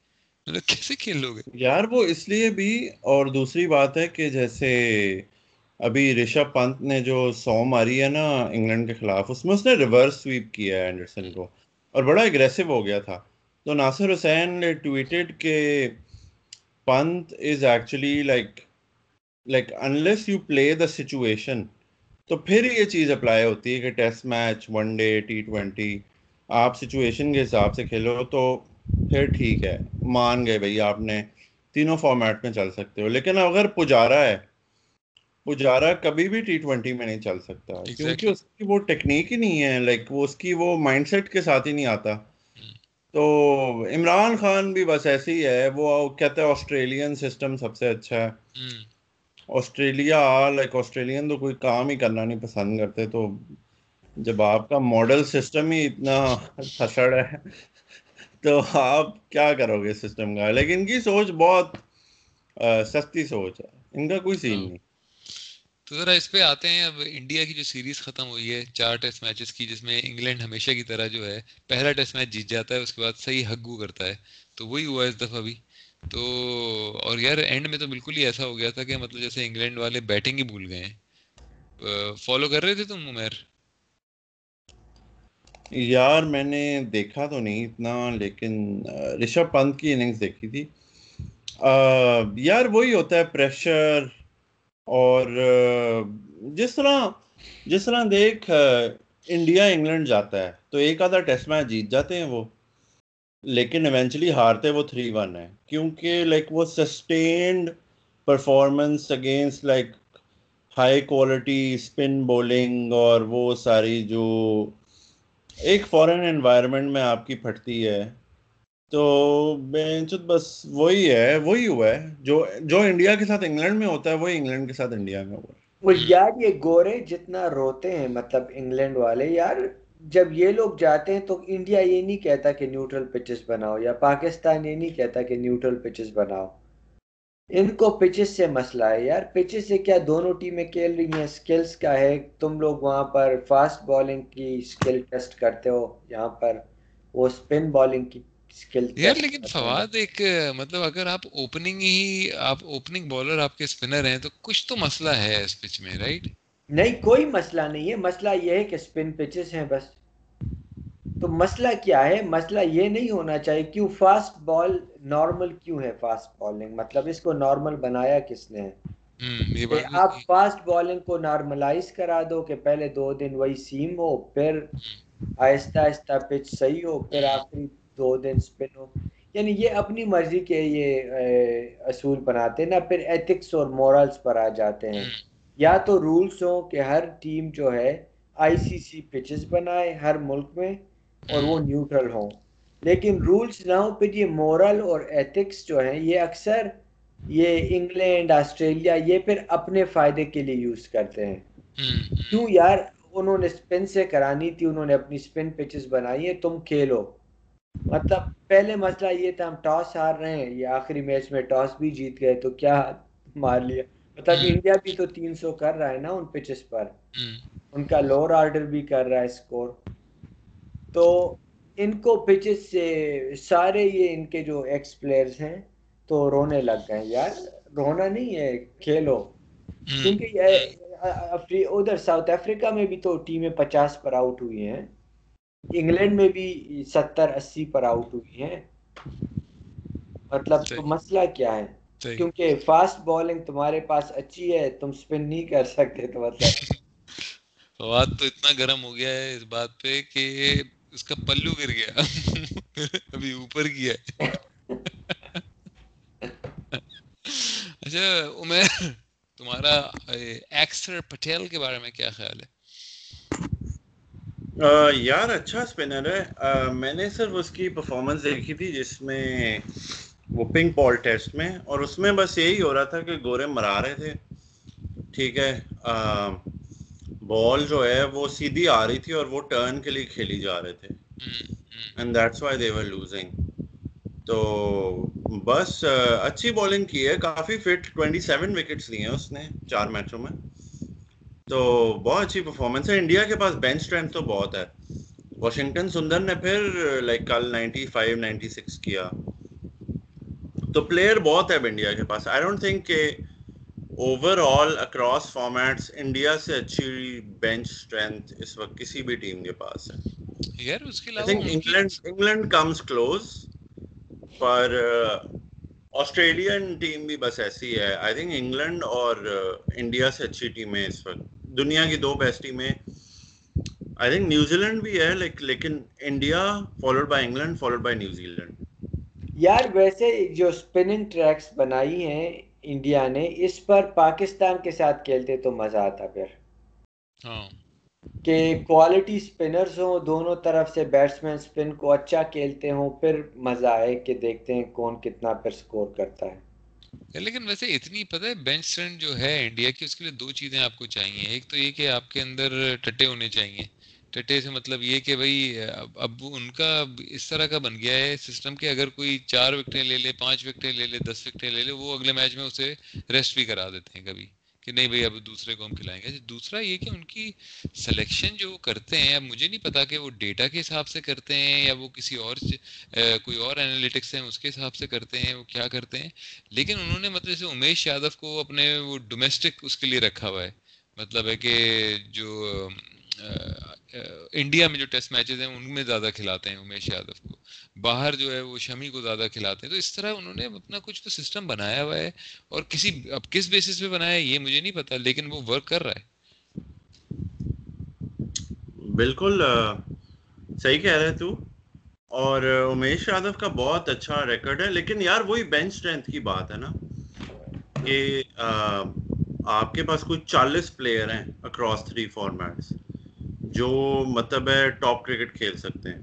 مطلب کیسے کھیل لو گے؟ یار وہ اس لیے بھی اور دوسری بات ہے کہ جیسے ابھی رشب پنت نے جو سو ماری ہے نا انگلینڈ کے خلاف، اس میں اس نے ریورس سویپ کیا ہے اینڈرسن کو، اور بڑا اگریسو ہو گیا تھا۔ تو ناصر حسین نے ٹویٹڈ کہ Pant is actually like like unless you play the situation تو پھر یہ چیز اپلائی ہوتی ہے کہ test match one day T twenty آپ سچویشن کے حساب سے کھیلو تو پھر ٹھیک ہے۔ مان گئے بھائی، آپ نے تینوں فارمیٹ میں چل سکتے ہو۔ لیکن اگر پجارا ہے پجارا کبھی بھی ٹی ٹوینٹی میں نہیں چل سکتا۔ کیونکہ اس کی وہ ٹیکنیک ہی نہیں ہے لائک وہ اس کی وہ مائنڈ سیٹ کے ساتھ ہی نہیں آتا۔ تو عمران خان بھی بس ایسے ہی ہے وہ کہتے ہیں آسٹریلین سسٹم سب سے اچھا ہے۔ آسٹریلیا لائک آسٹریلین تو کوئی کام ہی کرنا نہیں پسند کرتے تو جب آپ کا ماڈل سسٹم ہی اتنا تھسڑ ہے تو آپ کیا کرو گے سسٹم کا؟ لیکن ان کی سوچ بہت سستی سوچ ہے۔ ان کا کوئی سین نہیں۔ تو ذرا اس پہ آتے ہیں۔ اب انڈیا کی جو سیریز ختم ہوئی ہے، چار ٹیسٹ میچز کی، جس میں انگلینڈ ہمیشہ کی طرح جو ہے، پہلا ٹیسٹ میچ جیت جاتا ہے، اس کے بعد صحیح ہگو کرتا ہے۔ تو وہی ہوا اس دفعہ بھی۔ تو اور یار اینڈ میں تو بالکل ہی ایسا ہو گیا تھا کہ مطلب جیسے انگلینڈ والے بیٹنگ ہی بھول گئے ہیں۔ فالو کر رہے تھے تم عمیر یار، میں نے دیکھا تو نہیں اتنا، لیکن رشب پنت کی اننگز دیکھی تھی۔ یار، وہی ہوتا ہے پریشر اور جس طرح جس طرح دیکھ انڈیا انگلینڈ جاتا ہے، تو ایک آدھا ٹیسٹ میچ جیت جاتے ہیں وہ، لیکن ایونچولی ہارتے وہ تھری ون ہے کیونکہ لائک وہ sustained performance against like high quality spin bowling اور وہ ساری جو ایک فورن انوائرمنٹ میں آپ کی پھٹتی ہے تو بس وہی ہے، وہی ہوا ہے، جو جو انڈیا کے ساتھ انگلینڈ میں ہوتا ہے، وہی انگلینڈ کے ساتھ انڈیا میں ہوا ہے۔ وہ یار، یہ گورے جتنا روتے ہیں مطلب انگلینڈ والے، یار، جب یہ لوگ جاتے ہیں تو انڈیا یہ نہیں کہتا کہ نیوٹرل پچز بناؤ، یا پاکستان یہ نہیں کہتا کہ نیوٹرل پچز بناؤ۔ ان کو پچز سے مسئلہ ہے، یار پچز سے کیا دونوں ٹیمیں کھیل رہی ہیں؟ سکلز کا ہے، تم لوگ وہاں پر فاسٹ بالنگ کی سکل ٹیسٹ کرتے ہو، یہاں پر وہ سپن بالنگ کی یار لیکن فواد ایک مطلب اگر آپ اوپننگ ہی آپ اوپننگ بالر آپ کے سپنر ہیں تو کچھ تو مسئلہ ہے اس پچ میں رائٹ نہیں کوئی مسئلہ نہیں ہے۔ مسئلہ یہ ہے کہ سپن پچز ہیں بس۔ تو مسئلہ کیا ہے؟ مسئلہ یہ نہیں ہونا چاہیے کیوں فاسٹ بال نارمل کیوں ہے فاسٹ بالنگ مطلب اس کو نارمل بنایا کس نے؟ آپ فاسٹ بالنگ کو نارملائز کرا دو کہ پہلے دو دن وہی سیم ہو پھر آہستہ آہستہ پچ صحیح ہو پھر آخری دو دن سپن ہو یعنی یہ اپنی مرضی کے یہ اصول بناتے نا پھر ایتھکس اور مورلز پر آ جاتے ہیں۔ یا تو رولز ہوں کہ ہر ٹیم جو ہے آئی سی سی پچز بنائے ہر ملک میں اور وہ نیوٹرل ہوں۔ لیکن رولز نہ ہوں پھر یہ مورل اور ایتھکس جو ہیں یہ اکثر یہ انگلینڈ آسٹریلیا یہ پھر اپنے فائدے کے لیے یوز کرتے ہیں۔ کیوں یار؟ انہوں نے سپن سے کرانی تھی انہوں نے اپنی سپن پچز بنائی ہیں تم کھیلو۔ مطلب پہلے مسئلہ یہ تھا ہم ٹاس ہار رہے ہیں یہ آخری میچ میں ٹاس بھی جیت گئے تو کیا مار لیا؟ مطلب انڈیا بھی تو تین سو کر رہا ہے نا ان پچز پر۔ ان کا لوور آرڈر بھی کر رہا ہے اسکور تو ان کو پچز سے سارے یہ ان کے جو ایکس پلیئرز ہیں تو رونے لگ گئے یار رونا نہیں ہے کھیلو۔ کیونکہ ادھر ساؤتھ افریقہ میں بھی تو ٹیمیں پچاس پر آؤٹ ہوئی ہیں۔ انگلینڈ میں بھی ستر اسی پر آؤٹ ہوئی ہیں۔ مطلب تو مسئلہ کیا ہے؟ کیونکہ فاسٹ بالنگ تمہارے پاس اچھی ہے تم سپن نہیں کر سکتے تو مطلب۔ فواد تو اتنا گرم ہو گیا ہے اس بات پہ کہ اس کا پلو گر گیا۔ ابھی اوپر کیا ہے۔ اچھا عمر تمہارا ایکسر پٹیل کے بارے میں کیا خیال ہے؟ یار اچھا اسپنر ہے۔ میں نے صرف اس کی پرفارمنس دیکھی تھی جس میں وہ پنک بال ٹیسٹ میں اور اس میں بس یہی ہو رہا تھا کہ گورے مرا رہے تھے۔ ٹھیک ہے بال جو ہے وہ سیدھی آ رہی تھی اور وہ ٹرن کے لیے کھیلی جا رہے تھے۔ And that's why they were losing تو بس اچھی بالنگ کی ہے۔ کافی فٹ ٹوینٹی سیون وکٹس لی ہیں اس نے چار میچوں میں۔ تو بہت اچھی پرفارمنس ہے۔ انڈیا کے پاس بینچ اسٹرینتھ تو بہت ہے۔ واشنگٹن سندر نے پھر لائک کل نائنٹی فائیو نائنٹی سکس کیا۔ تو پلیئر بہت ہے اب انڈیا کے پاس۔ آئی ڈونٹ تھنک کہ overall across formats India سے اچھی بینچ اسٹرینتھ اس وقت کسی بھی ٹیم کے پاس ہے۔ انگلینڈ کمز کلوز پر آسٹریلین ٹیم بھی بس ایسی ہے۔ آئی تھنک انگلینڈ اور انڈیا سے اچھی ٹیمیں اس وقت۔ دنیا کی دو بیسٹ ٹیمیں آئی تھنک نیوزی لینڈ بھی ہے لیکن India followed by England followed by New Zealand ویسے جو اسپننگ ٹریکس بنائی ہیں انڈیا نے اس پر پاکستان کے ساتھ کھیلتے تو مزہ آتا پھر۔ ہاں۔ کہ کوالٹی اسپنرز ہوں دونوں طرف سے بیٹسمین اسپن کو اچھا کھیلتے ہوں پھر مزہ آئے کہ دیکھتے ہیں کون کتنا پھر سکور کرتا ہے۔ لیکن ویسے اتنی پتہ ہے بینچ اسٹرینتھ جو ہے انڈیا کی، اس کے لیے دو چیزیں آپ کو چاہیے۔ ایک تو یہ کہ آپ کے اندر ٹٹے ہونے چاہیے۔ ٹٹے سے مطلب یہ کہ بھائی، اب ان کا اس طرح کا بن گیا ہے سسٹم کہ اگر کوئی چار وکٹیں لے لے، پانچ وکٹیں لے لے، دس وکٹیں لے لے، وہ اگلے میچ میں اسے ریسٹ بھی کرا دیتے ہیں کبھی۔ کہ نہیں بھائی اب دوسرے کو ہم کھلائیں گے۔ اچھا، دوسرا یہ کہ ان کی سلیکشن جو وہ کرتے ہیں، اب مجھے نہیں پتا کہ وہ ڈیٹا کے حساب سے کرتے ہیں یا وہ کسی اور کوئی اور انالیٹکس ہیں، اس کے حساب سے کرتے ہیں، وہ کیا کرتے ہیں؟ لیکن انہوں نے مطلب جیسے امیش یادو کو اپنے وہ ڈومیسٹک اس کے لیے رکھا ہوا ہے۔ مطلب ہے کہ جو انڈیا میں جو ٹیسٹ میچز ہیں، ان میں زیادہ کھلاتے ہیں امیش یادو کو۔ باہر جو ہے وہ شمی کو زیادہ کھلاتے ہیں۔ تو اس طرح انہوں نے اپنا کچھ تو سسٹم بنایا ہوا ہے اور کسی اب کس بیسس پہ بنایا ہے، یہ مجھے نہیں پتا، لیکن وہ ورک کر رہا ہے۔ بالکل صحیح کہہ رہے تو۔ اور امیش یادو کا بہت اچھا ریکارڈ ہے، لیکن یار وہی بینچ اسٹرینتھ کی بات ہے نا کہ آپ کے پاس کچھ چالیس پلیئر ہیں اکراس تھری فارمیٹس جو مطلب ہے ٹاپ کرکٹ کھیل سکتے ہیں۔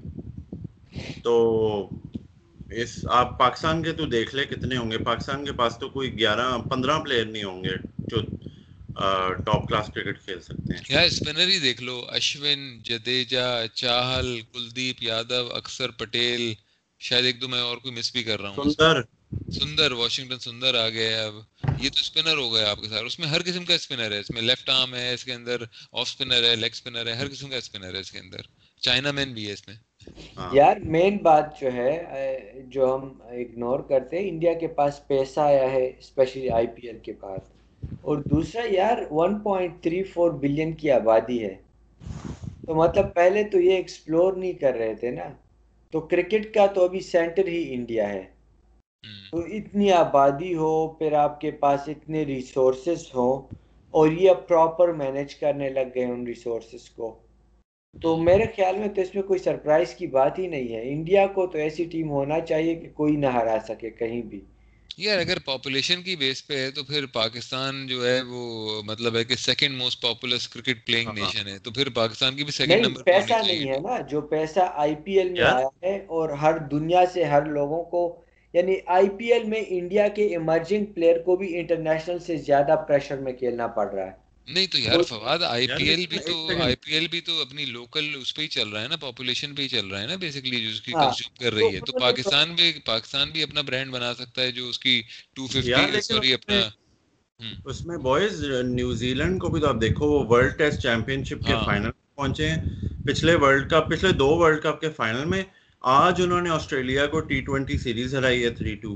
تو اس آپ پاکستان کے تو دیکھ لے کتنے ہوں گے۔ پاکستان کے پاس تو کوئی گیارہ پندرہ پلیئر نہیں ہوں گے جو ٹاپ کلاس کرکٹ کھیل سکتے ہیں۔ یار اسپنر ہی دیکھ لو۔ اشون جدیجا چاہل کلدیپ یادو اکثر پٹیل۔ شاید ایک دو میں اور کوئی مس بھی کر رہا ہوں۔ سندر سندر واشنگٹن سندر آ گیا اب۔ یہ تو اسپنر ہو گیا آپ کے ساتھ۔ اس میں ہر قسم کا اسپنر ہے۔ اس میں لیفٹ آرم ہے اس کے اندر آف اسپنر ہے لیگ اسپنر ہے ہر قسم کا اسپنر ہے اس کے اندر۔ چائنا مین بھی ہے اس میں۔ ہاں۔ یار مین بات جو ہے جو ہم اگنور کرتے ہیں انڈیا کے پاس پیسہ آیا ہے اسپیشلی آئی پی ایل کے پاس۔ اور دوسرا یار 1.34 بلین کی آبادی ہے۔ تو مطلب پہلے تو یہ ایکسپلور نہیں کر رہے تھے نا۔ تو کرکٹ کا تو ابھی سینٹر ہی انڈیا ہے۔ تو اتنی آبادی ہو پھر آپ کے پاس اتنے ریسورسز ہوں اور یہ اب پراپر مینج کرنے لگ گئے ان ریسورسز کو۔ تو میرے خیال میں تو اس میں کوئی سرپرائز کی بات ہی نہیں ہے۔ انڈیا کو تو ایسی ٹیم ہونا چاہیے کہ کوئی نہ ہرا سکے کہیں بھی۔ یار اگر پاپولیشن کی بیس پہ ہے تو پھر پاکستان جو ہے وہ مطلب ہے کہ second most popular cricket playing nation ہے۔ تو پھر پاکستان کی بھی سیکنڈ نمبر پیسہ نہیں ہے۔ نا۔ جو پیسہ آئی پی ایل میں آیا ہے اور ہر دنیا سے ہر لوگوں کو یعنی آئی پی ایل میں انڈیا کے ایمرجنگ پلیئر کو بھی انٹرنیشنل سے زیادہ پریشر میں کھیلنا پڑ رہا ہے۔ نہیں تو یار فواد آئی پی ایل بھی تو آئی پی ایل بھی تو اپنی لوکل اس پہ ہی چل رہا ہے نا پاپولیشن پہ ہی چل رہا ہے نا بیسکلی جو اس کی کنزیوم ہاں۔ کر رہی ہے۔ تو پاکستان بھی پاکستان بھی اپنا برانڈ بنا سکتا ہے جو اس کی ٹو ففٹی سوری اپنا اس میں بوائز نیوزی لینڈ کو بھی تو آپ دیکھو وہ ورلڈ ٹیسٹ چیمپئن شپ کے فائنل ہاں۔ پہنچے ہیں۔ پچھلے ورلڈ کپ پچھلے دو ورلڈ کپ کے فائنل میں آج انہوں نے آسٹریلیا کو ٹی ٹوینٹی سیریز ہرائی ہے تھری ٹو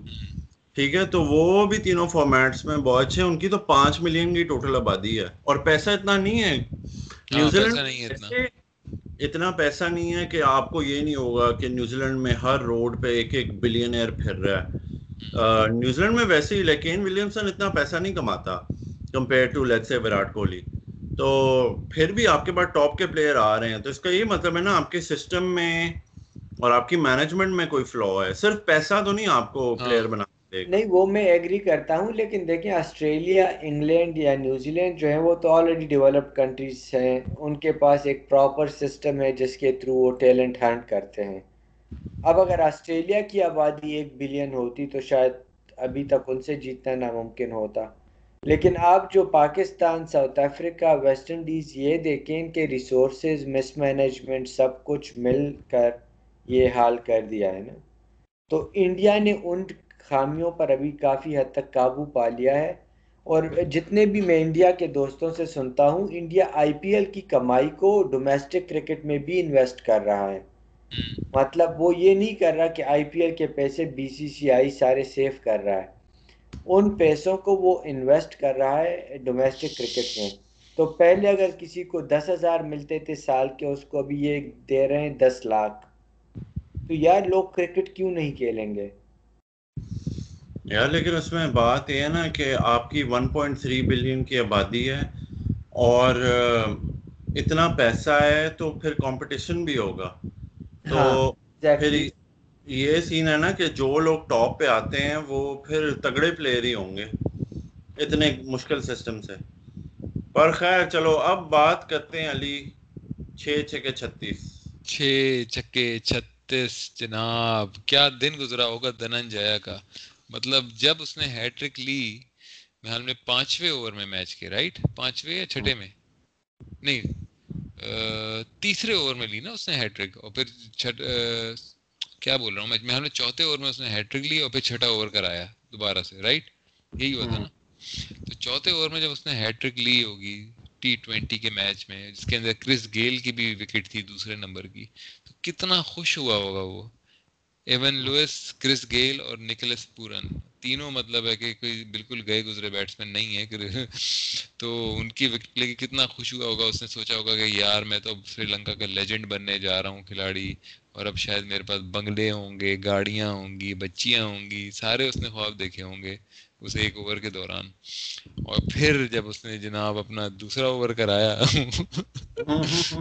ٹھیک ہے؟ تو وہ بھی تینوں فارمیٹس میں بہت اچھے ان کی تو پانچ ملین کی ٹوٹل آبادی ہے۔ اور پیسہ اتنا نہیں ہے۔ نیوزی ہاں، لینڈ اتنا۔ پیسہ نہیں ہے کہ آپ کو یہ نہیں ہوگا کہ نیوزی لینڈ میں ہر روڈ پہ ایک ایک بلین ایئر پھر رہا ہے۔ نیوزی لینڈ میں ویسے ہی لیکن ولیمسن اتنا پیسہ نہیں کماتا کمپیئر ٹو لیٹ سے وراٹ کوہلی۔ تو پھر بھی آپ کے پاس ٹاپ کے پلیئر آ رہے ہیں۔ تو اس کا یہ مطلب ہے نا آپ کے سسٹم میں اور آپ کی مینجمنٹ میں کوئی فلو ہے؟ صرف پیسہ تو نہیں آپ کو پلیئر ہاں۔ بنا نہیں وہ میں ایگری کرتا ہوں لیکن دیکھیں آسٹریلیا انگلینڈ یا نیوزی لینڈ جو ہے وہ تو آلریڈی ڈیولپڈ کنٹریز ہیں۔ ان کے پاس ایک پراپر سسٹم ہے جس کے تھرو وہ ٹیلنٹ ہینڈ کرتے ہیں۔ اب اگر آسٹریلیا کی آبادی ایک بلین ہوتی تو شاید ابھی تک ان سے جیتنا ناممکن ہوتا۔ لیکن آپ جو Pakistan South Africa West Indies یہ دیکھیں کہ ریسورسز مس مینجمنٹ سب کچھ مل کر یہ حال کر دیا ہے نا۔ تو انڈیا نے ان خامیوں پر ابھی کافی حد تک قابو پا لیا ہے۔ اور جتنے بھی میں انڈیا کے دوستوں سے سنتا ہوں، انڈیا آئی پی ایل کی کمائی کو ڈومیسٹک کرکٹ میں بھی انویسٹ کر رہا ہے۔ مطلب وہ یہ نہیں کر رہا کہ آئی پی ایل کے پیسے بی سی سی آئی سارے سیو کر رہا ہے۔ ان پیسوں کو وہ انویسٹ کر رہا ہے ڈومیسٹک کرکٹ میں۔ تو پہلے اگر کسی کو دس ہزار ملتے تھے سال کے، اس کو ابھی یہ دے رہے ہیں دس لاکھ۔ تو یار لوگ کرکٹ کیوں نہیں کھیلیں گے؟ یار لیکن اس میں بات یہ ہے نا کہ آپ کی 1.3 بلین کی آبادی ہے اور اتنا پیسہ ہے تو پھر کمپٹیشن بھی ہوگا۔ تو ہاں، پھر یہ سین ہے نا کہ جو لوگ ٹاپ پہ آتے ہیں وہ پھر تگڑے پلیئر ہی ہوں گے اتنے مشکل سسٹم سے۔ پر خیر چلو اب بات کرتے ہیں علی چھ چھکے چھتیس۔ چھ چھکے چھتیس جناب کیا دن گزرا ہوگا دنن جیا کا؟ مطلب جب اس نے ہیٹرک لی میں پانچویں اوور میں میچ کے رائٹ پانچویں یا چھٹے میں؟ نہیں تیسرے اوور میں لی نا اس نے ہیٹرک اور پھر چھٹ کیا بول رہا ہوں میں؟ محل میں چوتھے اوور میں اس نے ہیٹرک لی اور پھر چھٹا اوور کرایا دوبارہ سے رائٹ یہی ہوا تھا نا۔ تو چوتھے اوور میں جب اس نے ہیٹرک لی ہوگی ٹی ٹوینٹی کے میچ میں، جس کے اندر کرس گیل کی بھی وکٹ تھی دوسرے نمبر کی، تو کتنا خوش ہوا ہوگا وہ۔ ایون لوئس کرس گیل اور نکلس پورن تینوں مطلب ہے کہ کوئی بالکل گئے گزرے بیٹسمین نہیں ہے تو ان کی وکٹ لے کے کتنا خوش ہوا ہوگا۔ اس نے سوچا ہوگا کہ یار میں تو اب سری لنکا کا لیجنڈ بننے جا رہا ہوں کھلاڑی، اور اب شاید میرے پاس بنگلے ہوں گے، گاڑیاں ہوں گی، بچیاں ہوں گی، سارے اس نے خواب دیکھے ہوں گے۔ اس ایک اوور کے دوران۔ اور پھر جب اس نے جناب اپنا دوسرا اوور کرایا،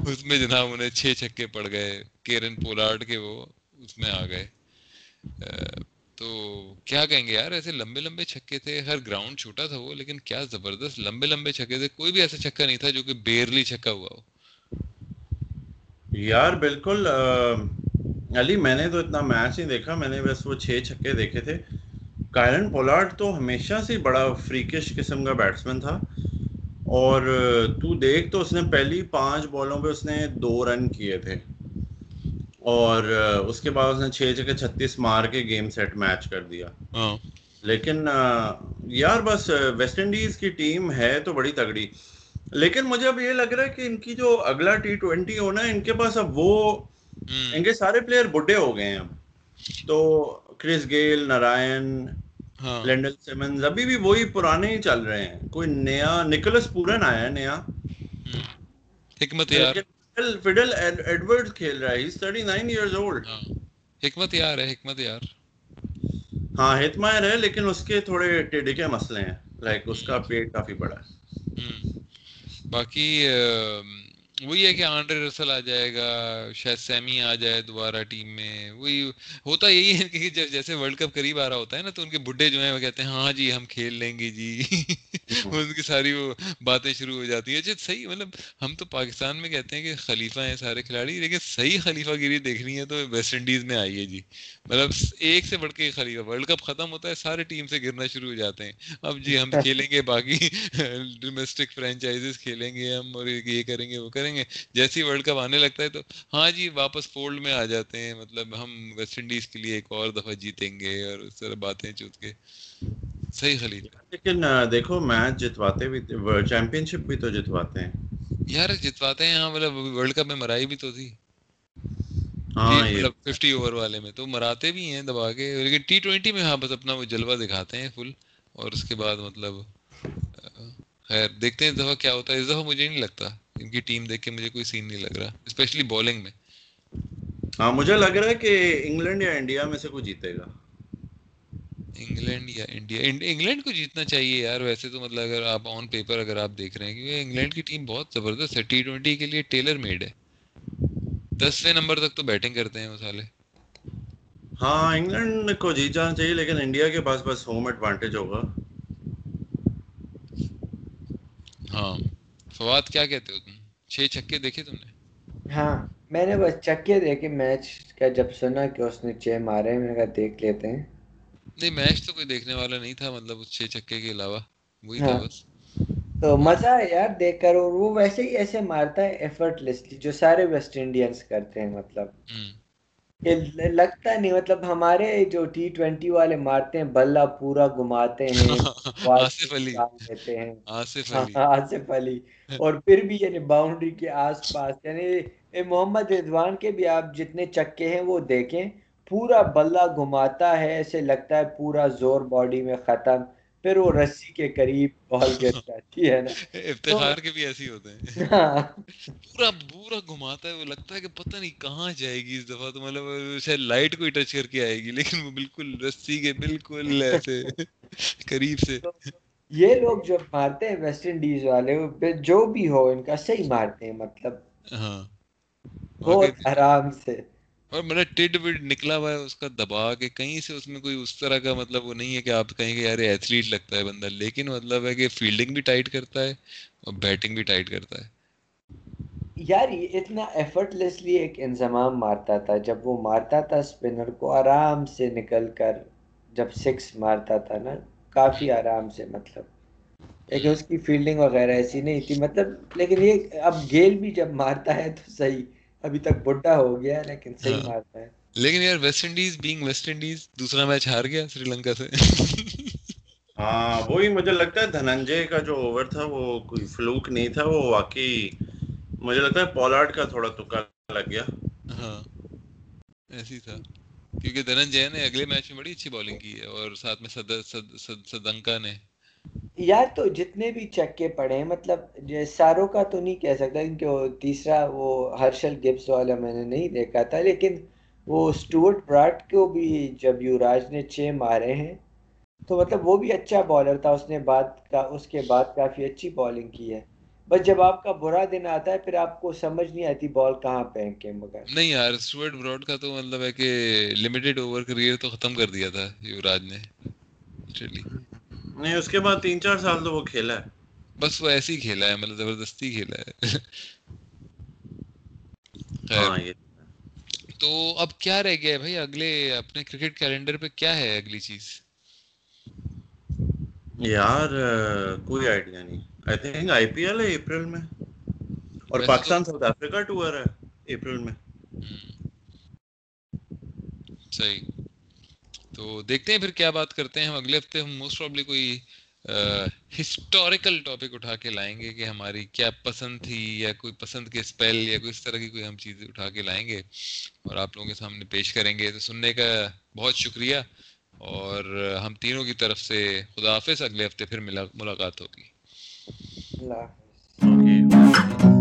اس میں جناب انہیں چھ چھکے پڑ گئے، کیرن پولارڈ کے وہ اس میں آ گئے۔ تو کیا کہیں گے یار، ایسے لمبے لمبے چھکے تھے، ہر گراؤنڈ چھوٹا تھا وہ، لیکن کیا زبردست لمبے لمبے چھکے تھے۔ کوئی بھی ایسا چھکا نہیں تھا جو کہ بیرلی چھکا ہوا ہو۔ یار بالکل علی، میں نے تو اتنا میچ نہیں دیکھا، میں نے بس وہ چھ چھکے دیکھے تھے۔ کائرن پولارڈ تو ہمیشہ سے بڑا فریکش قسم کا بیٹسمین تھا اور تو دیکھ تو اس نے پہلی پانچ بالوں پہ اس نے دو رن کیے تھے اور اس کے بعد اس نے چھ جگہ چھتیس مار کے گیم سیٹ میچ کر دیا۔ ہاں۔ لیکن یار بس ویسٹ انڈیز کی ٹیم ہے تو بڑی تگڑی۔ لیکن مجھے اب یہ لگ رہا ہے کہ ان کی جو اگلا ٹی ٹوینٹی ہونا ہے ان کے پاس اب وہ ان کے سارے پلیئر بڈھے ہو گئے ہیں اب۔ تو کرس گیل نارائن لینڈل سیمنز ابھی بھی وہی پرانے ہی چل رہے ہیں۔ کوئی نیا نکولس پورن آیا ہے نیا؟ حکمت یار۔ فڈل ایڈورڈ کھیل رہا ہے ہی 39 ایئرز اولڈ حکمت یار ہے حکمت یار۔ ہاں ہتمائر ہے لیکن اس کے تھوڑے ٹیڈے کے مسئلے ہیں۔ لائک اس کا پیٹ کافی بڑا ہے۔ باقی وہی ہے کہ آنڈر رسل آ جائے گا شاید سیمی آ جائے دوبارہ ٹیم میں وہی ہوتا یہی ہے کہ جب جیسے ورلڈ کپ قریب آ رہا ہوتا ہے نا تو ان کے بڈھے جو ہیں وہ کہتے ہیں ہاں جی ہم کھیل لیں گے جی۔ ان کی ساری وہ باتیں شروع ہو جاتی ہیں۔ اچھا صحیح مطلب ہم تو پاکستان میں کہتے ہیں کہ خلیفہ ہیں سارے کھلاڑی لیکن صحیح خلیفہ گیری دیکھنی ہے تو ویسٹ انڈیز میں آئی ہے جی۔ مطلب ایک سے بڑھ کے خلیفہ ورلڈ کپ ختم ہوتا ہے سارے ٹیم سے گرنا شروع ہو جاتے ہیں۔ اب جی ہم کھیلیں گے باقی ڈومیسٹک فرینچائزز کھیلیں گے ہم اور یہ کریں گے وہ کریں گے۔ جیسے ہی ورلڈ کپ آنے لگتا ہے تو ہاں جی واپس فولڈ میں آ جاتے ہیں۔ مطلب ہم ویسٹ انڈیز کے لیے ایک اور دفعہ جیتیں گے اور اس طرح باتیں چوت کے۔ صحیح خلیفہ لیکن دیکھو میچ جتواتے بھی چیمپئن شپ بھی تو جتواتے ہیں۔ یار جتواتے ہیں ہاں مطلب ورلڈ کپ میں مرائی بھی تو تھی۔ ہاں یہ مطلب ففٹی اوور والے میں تو مراتے بھی ہیں دبا کے۔ لیکن ٹی ٹوینٹی میں ہاں بس اپنا وہ جلوہ دکھاتے ہیں فل۔ اور اس کے بعد مطلب خیر دیکھتے ہیں اس دفعہ کیا ہوتا ہے۔ اس دفعہ مجھے نہیں لگتا۔ ان کی ٹیم دیکھ کے مجھے کوئی سین نہیں لگ رہا اسپیشلی بالنگ میں۔ ہاں مجھے لگ رہا ہے کہ انگلینڈ یا انڈیا میں سے کوئی جیتے گا۔ انگلینڈ یا انڈیا؟ انڈ- انگلینڈ کو جیتنا چاہیے یار ویسے تو مطلب اگر آپ آن پیپر اگر آپ دیکھ رہے ہیں کیونکہ انگلینڈ کی ٹیم بہت زبردست ہے۔ ٹی ٹوینٹی کے لیے ٹیلر میڈ ہے۔ دسویں نمبر تک تو بیٹنگ کرتے ہیں وہ سالے۔ ہاں انگلینڈ کو جیت جانا چاہیے لیکن انڈیا کے پاس بس ہوم ایڈوانٹیج ہوگا۔ ہاں۔ فواد کیا کہتے ہو تم؟ چھ چھکے دیکھے تم نے؟ ہاں میں نے بس چکے دیکھے میچ کا جب سنا کہ اس نے چھ مارے میں نے کہا دیکھ لیتے ہیں۔ نہیں میچ تو کوئی دیکھنے والا نہیں تھا مطلب اس چھ چھکے کے علاوہ وہی تھا ہاں۔ بس۔ تو مزہ ہے یار دیکھ کر اور وہ ویسے ہی ایسے مارتا ہے ایفرٹلیسلی جو سارے ویسٹ انڈینس کرتے ہیں مطلب۔ لگتا نہیں مطلب ہمارے جو ٹی ٹوینٹی والے مارتے ہیں بلہ پورا گھماتے ہیں آصف علی۔ ہیں۔ آصف علی۔ اور پھر بھی یعنی باؤنڈری کے آس پاس یعنی محمد رضوان کے بھی آپ جتنے چکے ہیں وہ دیکھیں۔ پورا بلہ گھماتا ہے ایسے لگتا ہے پورا زور باڈی میں ختم۔ پھر وہ رسی کے قریب بال گر جاتی ہے نا۔ افتخار کے بھی ایسے ہوتے ہیں۔ ہاں۔ پورا پورا گھماتا ہے وہ لگتا ہے کہ پتہ نہیں کہاں جائے گی اس دفعہ تو مطلب شاید لائٹ کو ہی ٹچ کر کے آئے گی لیکن وہ بالکل رسی کے بالکل ایسے قریب سے۔ یہ لوگ جو مارتے ہیں ویسٹ انڈیز والے جو بھی ہو ان کا صحیح مارتے ہیں مطلب ہاں۔ بہت آرام سے۔ اور میرا ٹڈ وڈ نکلا ہوا ہے، اس کا دبا کے کہیں سے اس میں کوئی اس طرح کا مطلب وہ نہیں ہے کہ آپ کہیں کہ یار ایتھلیٹ لگتا ہے بندہ، لیکن مطلب ہے کہ فیلڈنگ بھی ٹائٹ کرتا ہے اور بیٹنگ بھی ٹائٹ کرتا ہے۔ یار، یہ اتنا ایفرٹ لیسلی ایک انضمام مارتا تھا، جب وہ مارتا تھا اسپنر کو آرام سے نکل کر، جب سکس مارتا تھا نا، کافی آرام سے مطلب۔ لیکن اس کی فیلڈنگ وغیرہ ایسی نہیں تھی مطلب لیکن یہ اب گیل بھی جب مارتا ہے تو صحیح۔ ابھی تک بڈھا ہو گیا ہے لیکن صحیح ہاں۔ مارتا ہے۔ لیکن یار West Indies being West Indies دوسرا میچ ہار گیا سری لنکا سے۔ ہاں وہی مجھے لگتا ہے دھننجے کا جو اوور تھا وہ کوئی فلوک نہیں تھا وہ واقعی مجھے لگتا ہے پولارڈ کا تھوڑا تکا لگ گیا۔ ہاں ایسی تھا۔ کیونکہ دھننجے نے اگلے میچ میں بڑی اچھی بالنگ کی ہے اور ساتھ میں صدنکا نے۔ یار تو جتنے بھی چکے پڑے ہیں مطلب ساروں کا تو نہیں کہہ سکتا، کیونکہ وہ تیسرا وہ ہرشل گبس والا میں نے نہیں دیکھا تھا، لیکن وہ اسٹوارٹ براٹ کو بھی جب یوراج نے چھ مارے ہیں، تو مطلب وہ بھی اچھا بالر تھا، اس نے بعد کا، اس کے بعد کافی اچھی بالنگ کی ہے۔ بس جب آپ کا برا دن آتا ہے، پھر آپ کو سمجھ نہیں آتی بال کہاں پھینکے مگر نہیں یار اسٹوارٹ براڈ کا تو مطلب ہے کہ لمیٹڈ اوور کریئر تو ختم کر دیا تھا یوراج نے۔ لٹرلی نہیں اس کے بعد تین چار سال تو وہ کھیلا ہے۔ بس وہ ایسے ہی کھیلا ہے مطلب زبردستی کھیلا ہے۔ ہاں، تو اب کیا رہ گیا ہے بھائی؟ اگلے اپنے کرکٹ کیلنڈر پہ کیا ہے اگلی چیز؟ یار کوئی آئیڈیا نہیں۔ I think I P L ہے اپریل میں۔ اور پاکستان ساؤتھ افریقہ ٹور ہے اپریل میں۔ صحیح۔ تو دیکھتے ہیں پھر کیا بات کرتے ہیں ہم۔ اگلے ہفتے ہم موسٹ پرابلی کوئی ہسٹوریکل ٹاپک اٹھا کے لائیں گے کہ ہماری کیا پسند تھی یا کوئی پسند کے اسپیل یا کوئی اس طرح کی کوئی ہم چیز اٹھا کے لائیں گے اور آپ لوگوں کے سامنے پیش کریں گے۔ تو سننے کا بہت شکریہ اور ہم تینوں کی طرف سے خدا حافظ۔ اگلے ہفتے پھر ملاقات ہوگی۔ اللہ